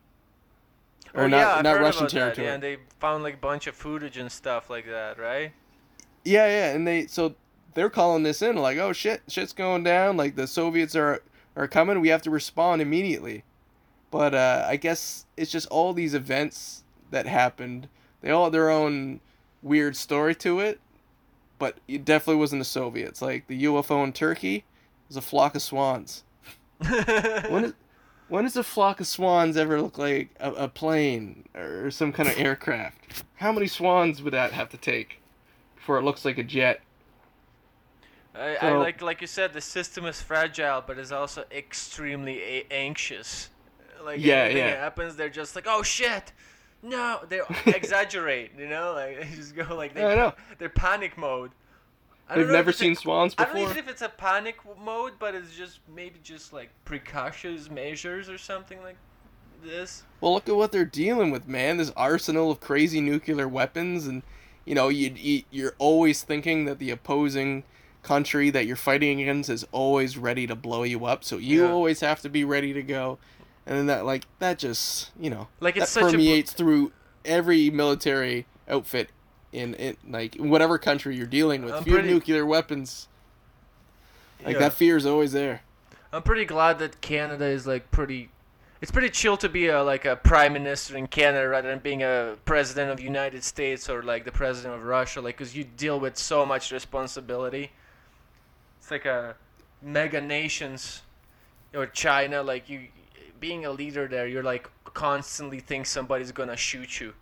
Or oh not, yeah, I've not heard Russian about territory. That. Yeah, and they found like a bunch of footage and stuff like that, right? Yeah, yeah, and they so they're calling this in like, oh shit, shit's going down. Like the Soviets are are coming. We have to respond immediately. But uh, I guess it's just all these events that happened. They all have their own weird story to it. But it definitely wasn't the Soviets. Like the UFO in Turkey was a flock of swans. When is when does a flock of swans ever look like a, a plane or some kind of aircraft? How many swans would that have to take before it looks like a jet? I, I like like you said, the system is fragile, but is also extremely a- anxious. Like Yeah, anything yeah. happens, they're just like, oh shit, no. They exaggerate, you know, like they just go like they I know. they're panic mode. They've never it's a- seen swans I don't know before. even if it's a panic mode, but it's just maybe just like precautions measures or something like this. Well, look at what they're dealing with, man. This arsenal of crazy nuclear weapons, and you know, you, you you're always thinking that the opposing country that you're fighting against is always ready to blow you up. So you Yeah. always have to be ready to go, and then that like that just you know Like that it's such a permeates through every military outfit in it like whatever country you're dealing with. I'm if you have pretty- nuclear weapons, like Yeah. that fear is always there. I'm pretty glad that Canada is like pretty. It's pretty chill to be a like a prime minister in Canada rather than being a president of United States or like the president of Russia, like because you deal with so much responsibility. It's like a mega nations or China, like you being a leader there, you're like constantly think somebody's gonna shoot you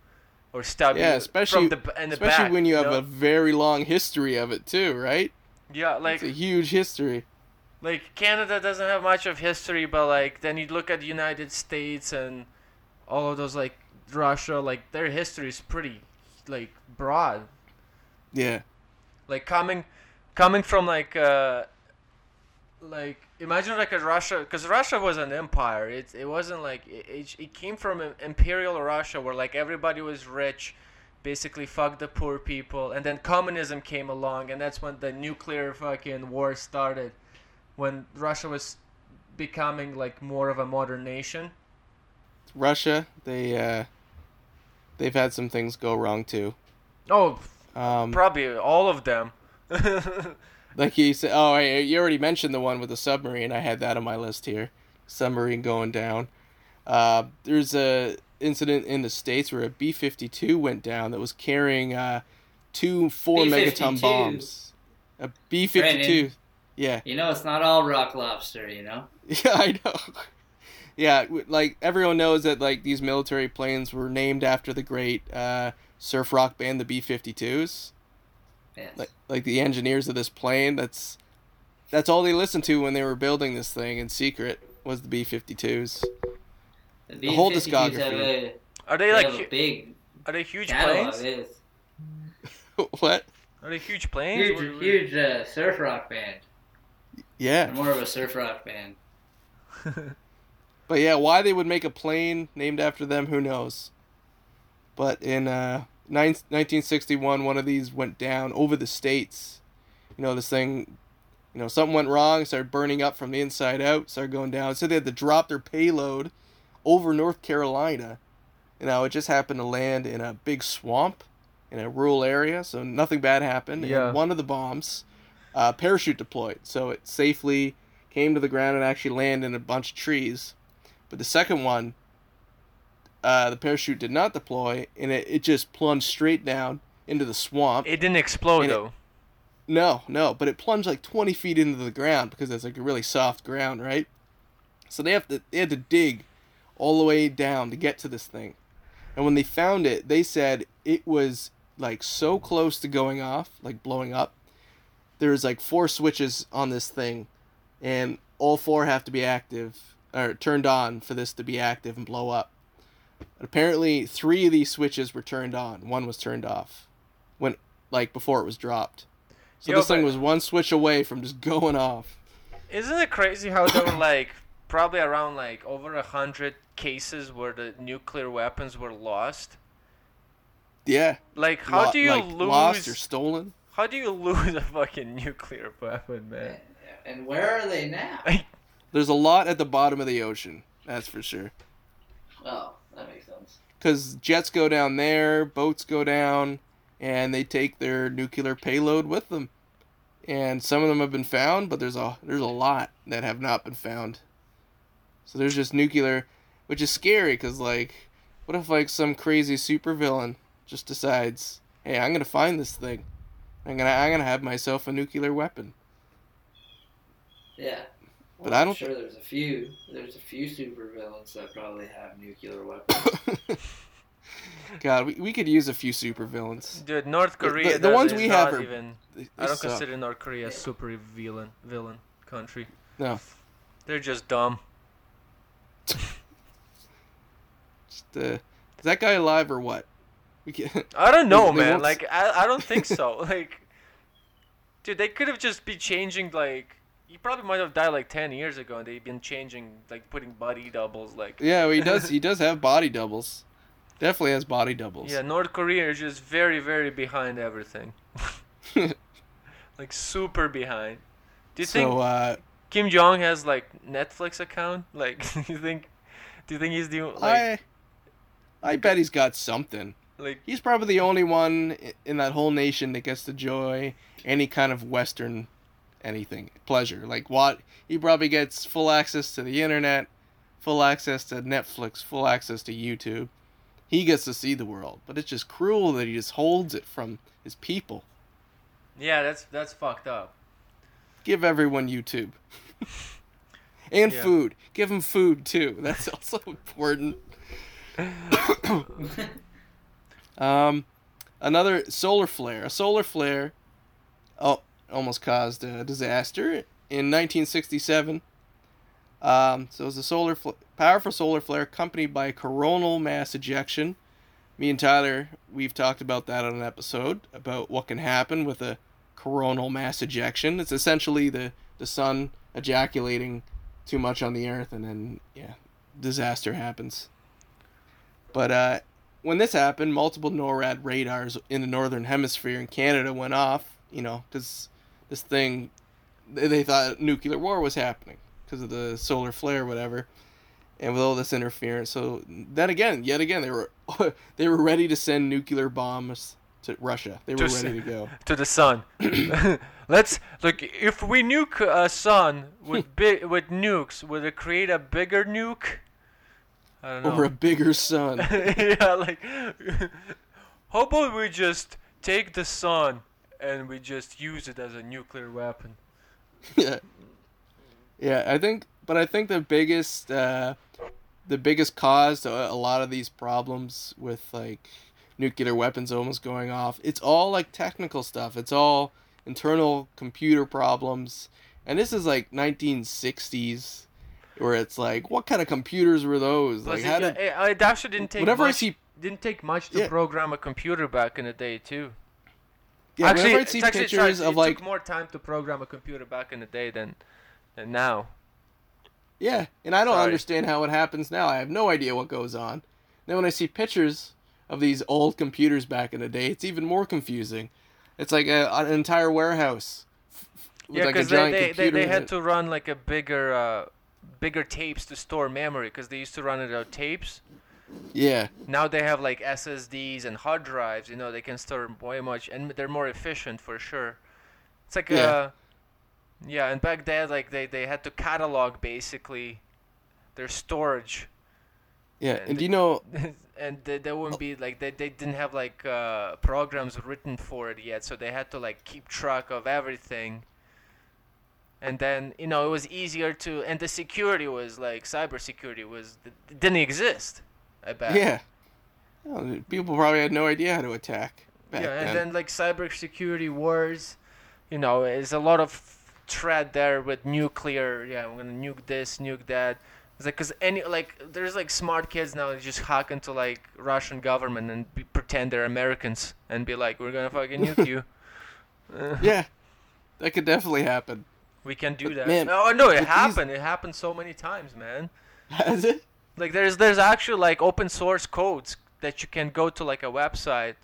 or stab Yeah, you especially from the in the especially back, when you have know? a very long history of it too, right? Yeah, like It's a huge history. like Canada doesn't have much of history, but like then you look at the United States and all of those like Russia, like their history is pretty like broad. Yeah. Like coming coming from like uh like imagine like a Russia because Russia was an empire. It it wasn't like it, it, came from imperial Russia where like everybody was rich, basically fuck the poor people, and then communism came along, and that's when the nuclear fucking war started, when Russia was becoming like more of a modern nation. Russia, they uh they've had some things go wrong too. Oh, Um probably all of them. like you said oh, I, you already mentioned the one with the submarine. I had that on my list here. Submarine going down. Uh there's a incident in the states where a B52 went down that was carrying uh two 4 megaton B-52. bombs. A B52. Brandon. Yeah. You know, it's not all rock lobster. You know. Yeah, I know. Yeah, like everyone knows that like these military planes were named after the great uh, surf rock band, the B-52s. Yes. Like like the engineers of this plane. That's that's all they listened to when they were building this thing in secret was the B-52s. the whole discography. Have a, Are they they like have a big are they huge planes? What? Are they huge planes? huge, What- what- huge uh, surf rock band. Yeah, They're more of a surf rock band. but yeah, why they would make a plane named after them, who knows? But in uh, nine, 1961, one of these went down over the states. You know, this thing, you know, something went wrong, started burning up from the inside out, started going down. So they had to drop their payload over North Carolina. You know, it just happened to land in a big swamp in a rural area, so nothing bad happened. Yeah. And one of the bombs, uh, parachute deployed, so it safely came to the ground and actually landed in a bunch of trees. But the second one, uh, the parachute did not deploy, and it, it just plunged straight down into the swamp. It didn't explode And it- though. No, no, but it plunged like 20 feet into the ground because it's like a really soft ground, right? So they have to they had to dig all the way down to get to this thing. And when they found it, they said it was like so close to going off, like blowing up. There's like four switches on this thing and all four have to be active or turned on for this to be active and blow up. Apparently, 3 of these switches were turned on, one was turned off when like before it was dropped. So Yo, this thing was one switch away from just going off. Isn't it crazy how there were like probably around like over a hundred cases where the nuclear weapons were lost? Yeah. Like how Lo- do you like, lose? lost or stolen? How do you lose a fucking nuclear weapon, man? And where are they now? There's a lot at the bottom of the ocean. That's for sure. Oh, that makes sense. Because jets go down there, boats go down, and they take their nuclear payload with them. And some of them have been found, but there's a there's a lot that have not been found. So there's just nuclear, which is scary because like, what if like some crazy supervillain just decides, hey, I'm gonna find this thing, I'm gonna I'm gonna have myself a nuclear weapon. Yeah. But Well, I I'm don't sure there's a few. There's a few supervillains that probably have nuclear weapons. God, we, we could use a few supervillains. Dude, North The- the- Korea. the ones we not have are- even. They- I don't suck. consider North Korea a super villain villain country. No. They're just dumb. Just, uh, is that guy alive or what? We can, I don't know, They- they man. won't Like I, I don't think so. like, dude, they could have just be changing. Like, he probably might have died like ten years ago, and they've been changing, like putting body doubles. Like, yeah, well, he does. He does have body doubles. Definitely has body doubles. yeah, North Korea is just very, very behind everything. like super behind. Do you think so uh, Kim Jong has like Netflix account? Like, do you think? Do you think he's the like I, I bet he's got something. like? He's probably the only one in that whole nation that gets to enjoy any kind of Western, anything pleasure. Like what he probably gets full access to the internet, full access to Netflix, full access to YouTube. He gets to see the world, but it's just cruel that he just holds it from his people. Yeah, that's that's fucked up. Give everyone YouTube. and Yeah. food. Give them food too. That's also important. Um, another solar flare. A solar flare. Oh, almost caused a disaster in 1967. Um, so it was a solar fl- powerful solar flare accompanied by a coronal mass ejection. Me and Tyler, we've talked about that on an episode about what can happen with a coronal mass ejection. It's essentially the the sun ejaculating too much on the earth, and then yeah, disaster happens. But uh, when this happened, multiple NORAD radars in the northern hemisphere in Canada went off. You know, because this thing, they, they thought nuclear war was happening because of the solar flare, whatever, and with all this interference. So then again, yet again, they were they were ready to send nuclear bombs to Russia. They were To ready to go. to the sun. Let's look. If we nuke a sun with big with nukes, would it create a bigger nuke? I don't know. Or a bigger sun. yeah, like how about we just take the sun and we just use it as a nuclear weapon? yeah. Yeah, I think, but I think the biggest, uh, the biggest cause to a lot of these problems with like nuclear weapons almost going off, it's all like technical stuff. It's all internal computer problems, and this is like 1960s, where it's like, what kind of computers were those? Plus, Like, it, how yeah, did it actually didn't take whenever I much. see didn't take much to Yeah. program a computer back in the day too. Yeah, actually, whenever I see actually pictures tried- of it like took more time to program a computer back in the day than than now. Yeah, and I don't Sorry. understand how it happens now. I have no idea what goes on. Then when I see pictures of these old computers back in the day, it's even more confusing. It's like a, an entire warehouse f- f- with Yeah, because they, they, they, they had to run like a bigger uh, bigger tapes to store memory because they used to run it out tapes. Yeah, Now they have like SSDs and hard drives. You know, they can store way much, and they're more efficient for sure. It's like Yeah. uh, yeah, and back then like they, they had to catalog basically their storage, yeah. And And do you know? and they, they wouldn't be like they, they didn't have like uh, programs written for it yet, so they had to like keep track of everything. And then you know it was easier to, and the security was like cybersecurity was didn't exist. I bet. Yeah. Well, people probably had no idea how to attack back yeah, and then. then like cybersecurity wars, you know, is a lot of threat there with nuclear. Yeah, I'm gonna nuke this, nuke that. It's like cause any like there's like smart kids now that just hack into like Russian government and be, pretend they're Americans and be like, we're gonna fucking nuke you. Uh, yeah, that could definitely happen. we can do that. man, oh no, it with these- happened. It happened so many times, man. Has it? Like there's there's actually like open source codes that you can go to like a website,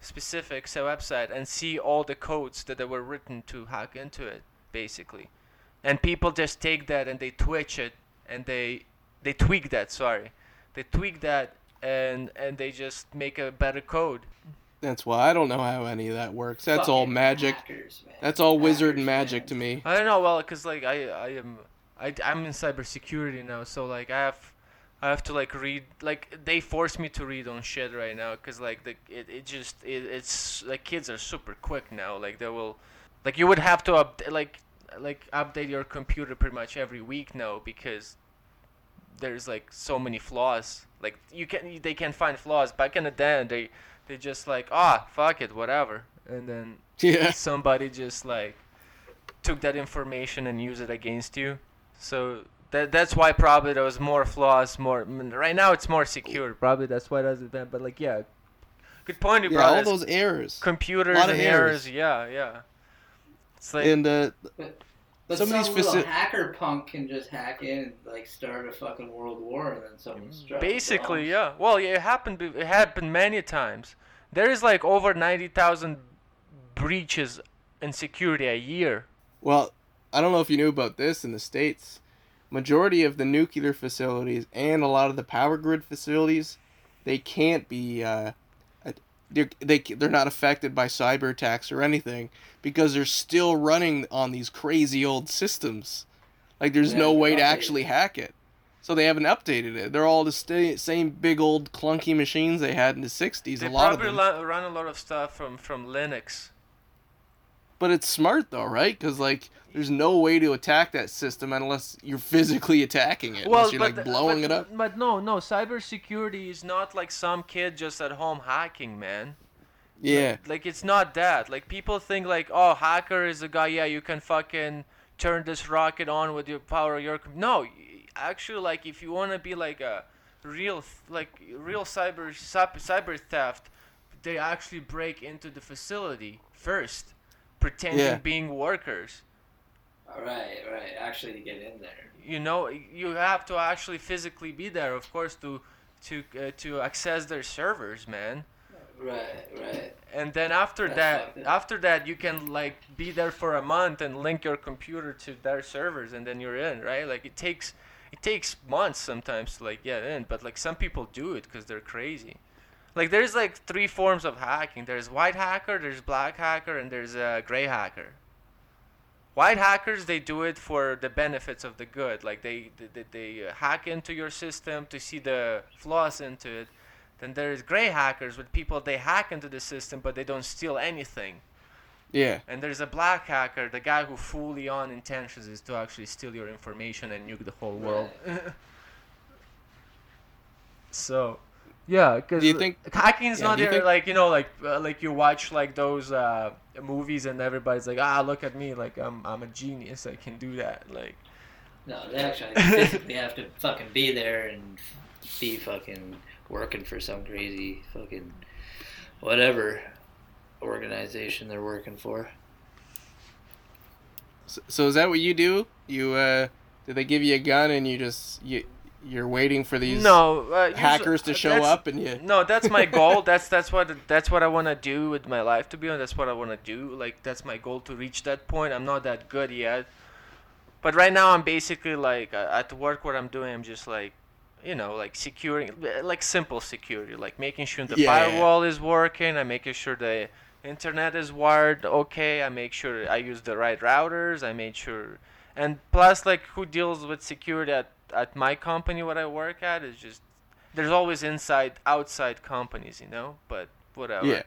specific say website, and see all the codes that, that were written to hack into it, basically. And people just take that and they twitch it and they they tweak that. Sorry, they tweak that and and they just make a better code. That's why I don't know how any of that works. That's all magic. hackers. That's all wizard and magic man. to me. I don't know, well, cause like I I am I I'm in cybersecurity now, so like I have I have to like read like they force me to read on shit right now, cause like the it, it just it, it's like kids are super quick now, like they will like you would have to up like like update your computer pretty much every week now because there's like so many flaws. Like you can they can find flaws. Back in the day, they they just like ah fuck it whatever, and then Yeah. somebody just like took that information and used it against you. So that that's why probably there was more flaws. More right now it's more secure. Probably that's why it doesn't. been- But like yeah, good point, you Yeah, brought. all those errors. computers lot and errors. errors. Yeah, yeah. It's like And uh, But Some some, of these little faci- hacker punk can just hack in and like start a fucking world war and then someone's basically bombs. yeah. Well, yeah, it happened. It happened many times. There is like over ninety thousand breaches in security a year. well, I don't know if you knew about this in the states. Majority of the nuclear facilities and a lot of the power grid facilities, they can't be. Uh, they're, they they're not affected by cyber attacks or anything because they're still running on these crazy old systems. Like there's Yeah, no way to actually hack it. So they haven't updated it. They're all the sta same big old clunky machines they had in the '60s. They a lot of them. run a lot of stuff from from Linux. But it's smart though, right? Because like, there's no way to attack that system unless you're physically attacking it. unless you're like blowing but, it up. But no, no, cybersecurity is not like some kid just at home hacking, man. Yeah. Like it's not that. Like people think like, oh, hacker is a guy. Yeah, you can fucking turn this rocket on with your power your. No, actually, like if you wanna be like a real like real cyber cyber cyber theft, they actually break into the facility first, pretending Yeah. being workers. Right, right. Actually, to get in there. You know, you have to actually physically be there, of course, to to uh, to access their servers, man. Right, right. and then after That's that fucked after that you can like be there for a month and link your computer to their servers and then you're in right like it takes it takes months sometimes to like get in but like some people do it because they're crazy like there's like three forms of hacking. There's white hacker there's black hacker and there's a uh, gray hacker. White hackers they do it for the benefits of the good. Like they they, they, they uh, hack into your system to see the flaws into it. Then there's gray hackers with people they hack into the system but they don't steal anything. Yeah. and there's a black hacker the guy who fully on intentions is to actually steal your information and nuke the whole world. So yeah because Do you think- hacking is yeah, not do there think- like you know like uh, like you watch like those uh, movies and everybody's like ah look at me like i'm i'm a genius i can do that like No, they actually physically have to fucking be there and be fucking working for some crazy fucking whatever organization they're working for. So, so is that what you do? You uh, do they give you a gun and you just you you're waiting for these no uh, hackers to show up and you No, that's my goal. that's that's what that's what I want to do with my life. To be honest, that's what I want to do. Like that's my goal to reach that point. I'm not that good yet, but right now I'm basically like uh, at work. What I'm doing, I'm just like, you know, like securing, like simple security, like making sure the Yeah. firewall is working. I'm making sure the internet is wired okay. I make sure I use the right routers. I made sure, and plus like who deals with security at at my company, what I work at, is just there's always inside outside companies you know? But whatever. Yeah.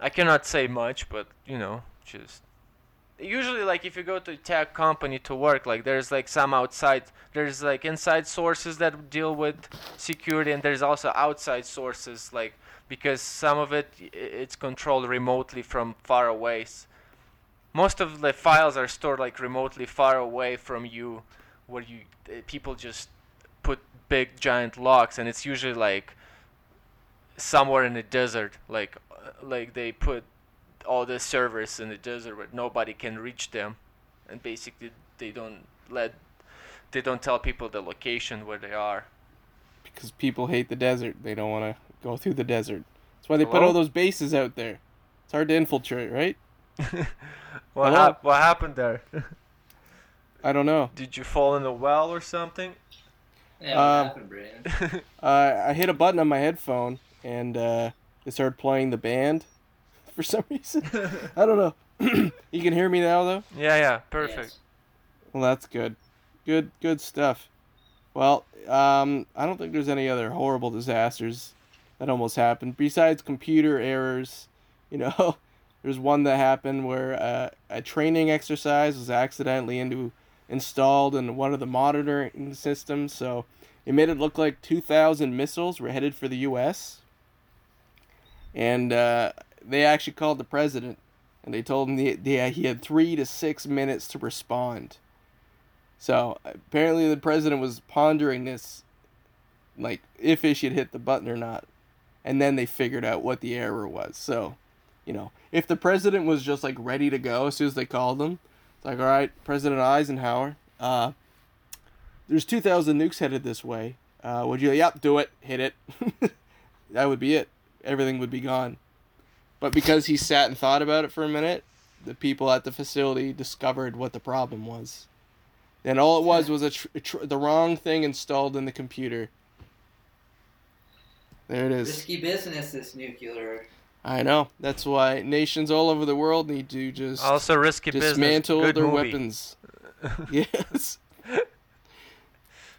I cannot say much but you know just usually like if you go to a tech company to work like there's like some outside there's like inside sources that deal with security and there's also outside sources like because some of it it's controlled remotely from far away. Most of the files are stored like remotely far away from you where you uh, people just put big giant locks and it's usually like somewhere in the desert like uh, like they put all the servers in the desert where nobody can reach them and basically they don't let they don't tell people the location where they are because people hate the desert. They don't want to go through the desert. That's why they put all those bases out there. It's hard to infiltrate, right? what, hap- what happened there I don't know. did you fall in a well or something Yeah, what Um, happened, Brandon? Uh, I hit a button on my headphone and uh, it started playing the band for some reason. I don't know. you can hear me now though. yeah yeah perfect Yes. Well, that's good. Good, good stuff. Well, um, I don't think there's any other horrible disasters that almost happened besides computer errors. You know, there's one that happened where uh, a training exercise was accidentally into installed in one of the monitoring systems, so it made it look like 2,000 missiles were headed for the U.S. And uh, they actually called the president, and they told him the, the, he had three to six minutes to respond. So apparently the president was pondering this, like if he should hit the button or not, and then they figured out what the error was. So, you know, if the president was just like ready to go as soon as they called him, it's like, all right, President Eisenhower, uh, there's 2,000 nukes headed this way. Uh, would you? Yep, do it. Hit it. that would be it. Everything would be gone. But because he sat and thought about it for a minute, the people at the facility discovered what the problem was. And all it was was a tr- tr- the wrong thing installed in the computer. There it is. Risky business, this nuclear. I know. That's why nations all over the world need to just also risky dismantle business Good their movie. weapons. yes.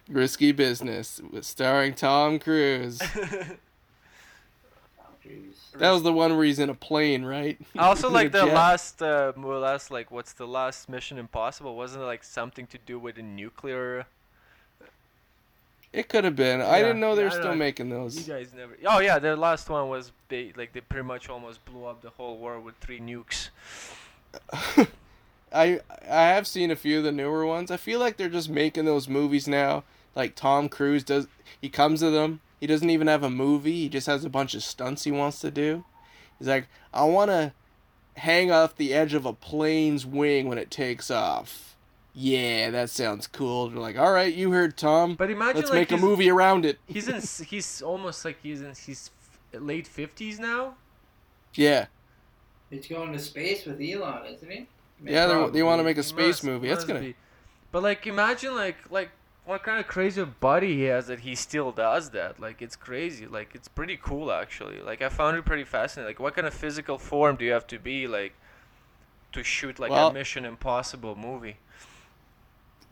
Risky business, with starring Tom Cruise. That was the one where he's in a plane, right? I also like the jet. last, uh, more or less, like what's the last Mission Impossible? Wasn't it like something to do with a nuclear? It could have been. I didn't know they yeah, were still know. making You guys never. Oh yeah, the last one was big. Like they pretty much almost blew up the whole world with three nukes. I I have seen a few of the newer ones. I feel like they're just making those movies now. Like Tom Cruise does. He comes to them. He doesn't even have a movie. He just has a bunch of stunts he wants to do. He's like, I want to hang off the edge of a plane's wing when it takes off. Yeah, that sounds cool. They're like, all right, you heard Tom. But imagine Let's like make a movie around it. He's in. He's almost like he's in. He's f- late fifties now. Yeah, He's going to space with Elon, isn't he? yeah. They, they want to make a space must- movie. That's gonna. be. But like, imagine like like what kind of crazy body he has that he still does that. Like, it's crazy. Like, it's pretty cool actually. Like, I found it pretty fascinating. Like, what kind of physical form do you have to be like to shoot like Well- a Mission Impossible movie?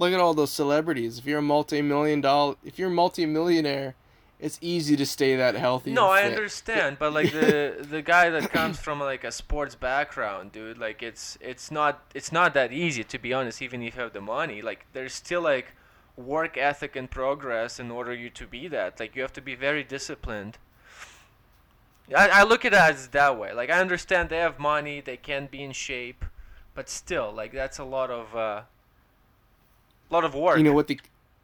Look at all those celebrities. If you're a multi-million dollar, if you're a multi-millionaire, it's easy to stay that healthy. No, I understand, but like the the guy that comes from like a sports background, dude, like it's it's not it's not that easy to be honest. Even if you have the money, like there's still like work ethic and progress in order you to be that. Like you have to be very disciplined. I, I look at it as that way. Like I understand they have money, they can be in shape, but still, like that's a lot of uh, lot of work. You know what the,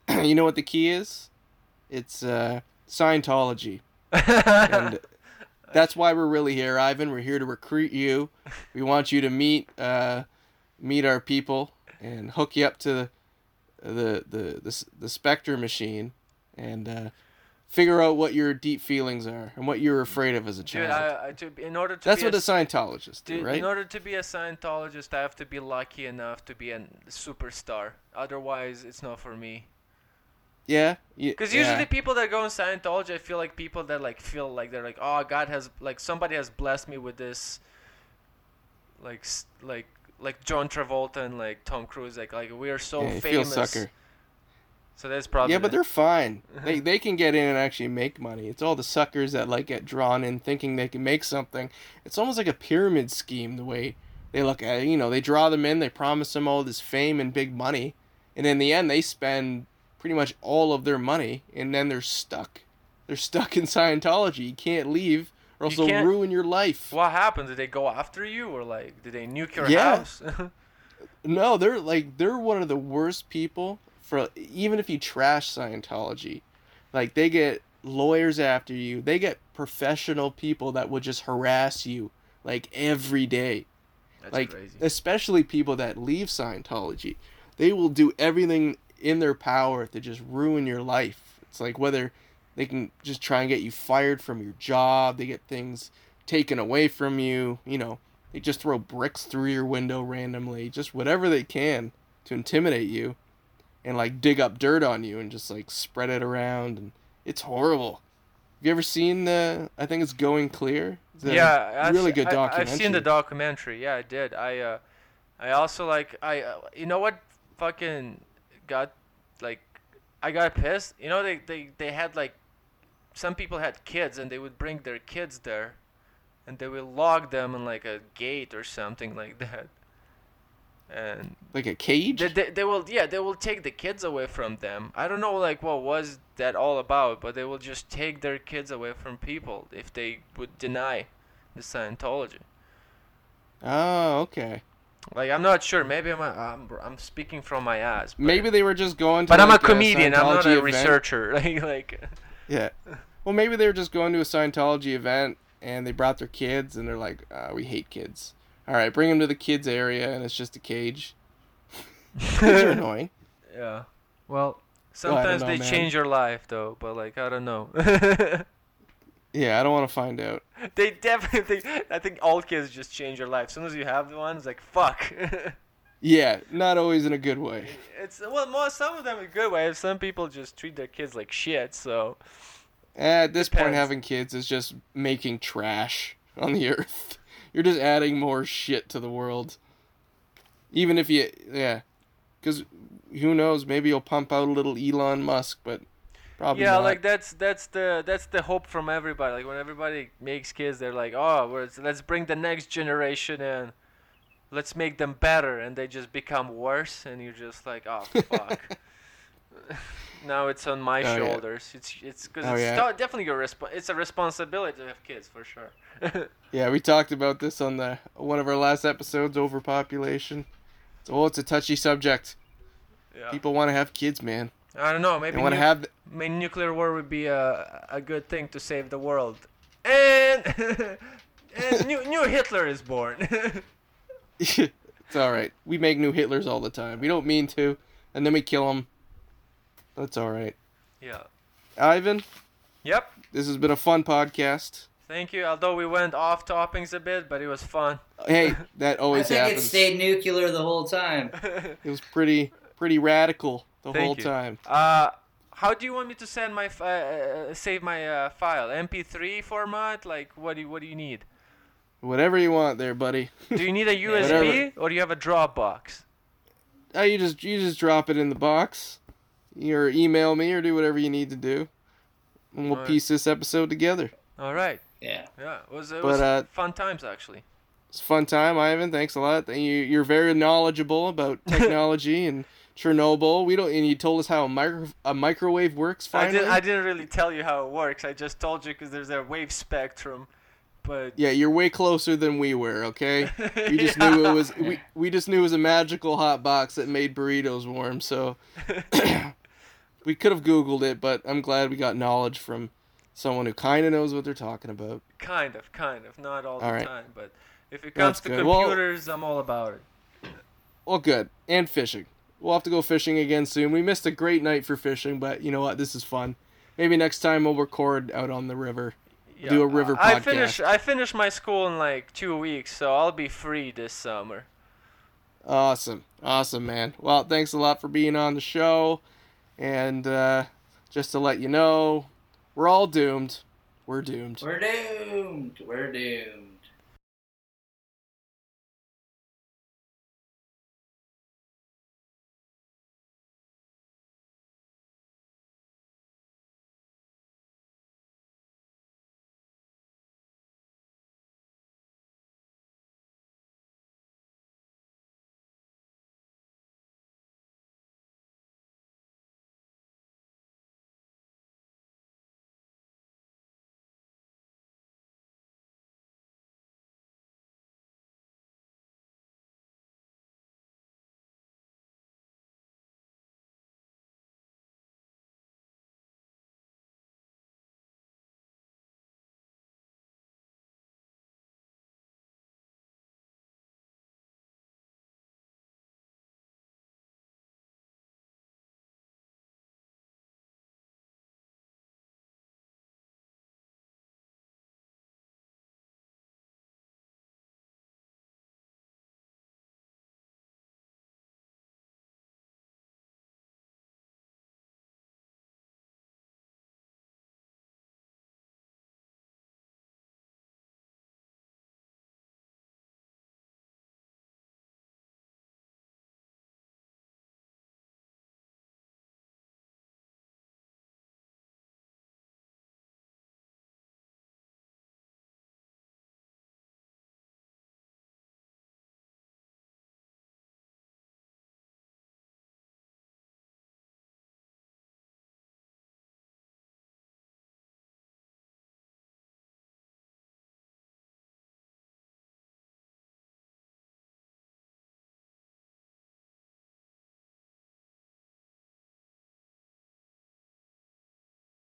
you know what the key is? It's uh, Scientology, and that's why we're really here, Ivan. We're here to recruit you. We want you to meet uh, meet our people and hook you up to the the the the, the Spectre machine and uh, figure out what your deep feelings are and what you're afraid of as a Dude, child. I, I, to, in order to That's what a a Scientologist do, right? in order to be a Scientologist, I have to be lucky enough to be a superstar. Otherwise, it's not for me. Yeah, Because yeah. usually people that go in Scientology, I feel like people that like feel like they're like, oh, God has like somebody has blessed me with this, like like like John Travolta and like Tom Cruise, like like we are so yeah, you feel famous. sucker. So that's probably Yeah, but they're fine. they they can get in and actually make money. It's all the suckers that like get drawn in thinking they can make something. It's almost like a pyramid scheme the way they look at it. You know, they draw them in, they promise them all this fame and big money, and in the end they spend pretty much all of their money and then they're stuck. They're stuck in Scientology. You can't leave or else they'll ruin your life. What happened? Did they go after you, or like did they nuke your Yeah. house? No, they're like they're one of the worst people for even if you trash Scientology. Like they get lawyers after you. They get professional people that will just harass you like every day. that's like crazy. especially people that leave Scientology. They will do everything in their power to just ruin your life. It's like whether they can just try and get you fired from your job, they get things taken away from you, you know, they just throw bricks through your window randomly, just whatever they can to intimidate you and like dig up dirt on you and just like spread it around and it's horrible. Have you ever seen the I think it's Going Clear? A yeah, I've really good documentary. I've seen the documentary. Yeah, I did. I uh, I also like I uh, you know what fucking got like I got pissed. You know they they they had like some people had kids and they would bring their kids there, and they would log them in like a gate or something like that. And like a cage? they, they, they will yeah they will take the kids away from them. I don't know like what was that all about, but they will just take their kids away from people if they would deny the Scientology. Oh, okay. Like I'm not sure. Maybe I'm I'm, I'm speaking from my ass. But, Maybe they were just going to But I'm a like, comedian. I'm not a event. researcher. Like like. Yeah. Well, maybe they were just going to a Scientology event and they brought their kids and they're like, uh, we hate kids. All right, bring them to the kids area and it's just a cage. Kids are annoying. Yeah. Well, sometimes know, they man. change your life though. But like I don't know. Yeah, I don't want to find out. they definitely. I think all kids just change your life. As soon as you have the ones, like fuck. Yeah, not always in a good way. It's well, more some of them in a good way. Some people just treat their kids like shit. So eh, At this point, having kids is just making trash on the earth. You're just adding more shit to the world. Even if you, yeah, because who knows? Maybe you'll pump out a little Elon Musk, but probably yeah, not. like that's that's the that's the hope from everybody. Like when everybody makes kids, they're like, oh, we're, let's bring the next generation in. Let's make them better, and they just become worse, and you're just like, oh fuck. now it's on my Oh, yeah. shoulders. It's it's because Oh, it's yeah. definitely your resp- It's a responsibility to have kids for sure. Yeah, we talked about this on the one of our last episodes, overpopulation. So, oh, it's a touchy subject. yeah. People want to have kids, man. I don't know. Maybe want to nu- have. maybe nuclear war would be a a good thing to save the world. And and new new Hitler is born. it's all right. We make new Hitlers all the time. We don't mean to, and then we kill them. That's all right. yeah. Ivan, Yep. this has been a fun podcast. Thank you. Although we went off toppings a bit, but it was fun. Hey, that always I always think it stayed nuclear the whole time. It was pretty pretty radical the Thank whole you. time. Uh, how do you want me to send my uh, uh, save my uh, file? MP3 format? Like what do you, what do you need? Whatever you want there, buddy. Do you need a USB Whatever. or do you have a Dropbox? Uh, you just you just drop it in the box, or email me, or do whatever you need to do, and we'll Alright. piece this episode together. All right. Yeah. Yeah, it was it But, was uh, fun times actually. It's a fun time, Ivan. Thanks a lot. You you're very knowledgeable about technology and Chernobyl. We don't, and you told us how a micro a microwave works. I Finally, didn't I didn't really tell you how it works. I just told you because there's a wave spectrum. But yeah, you're way closer than we were. Okay, we just knew it was we, we just knew it was a magical hot box that made burritos warm. So we could have googled it, but I'm glad we got knowledge from someone who kind of knows what they're talking about. kind of, kind of, not all, All the right. time. But if it comes That's to good. Well- computers, I'm all about it. Well, good. And fishing. We'll have to go fishing again soon. We missed a great night for fishing, but you know what? This is fun. Maybe next time we'll record out on the river. Do a river I podcast. finish I finish my school in like two weeks, so I'll be free this summer. Awesome. Awesome, man. Well, thanks a lot for being on the show. And uh, just to let you know, we're all doomed. We're doomed. We're doomed. We're doomed.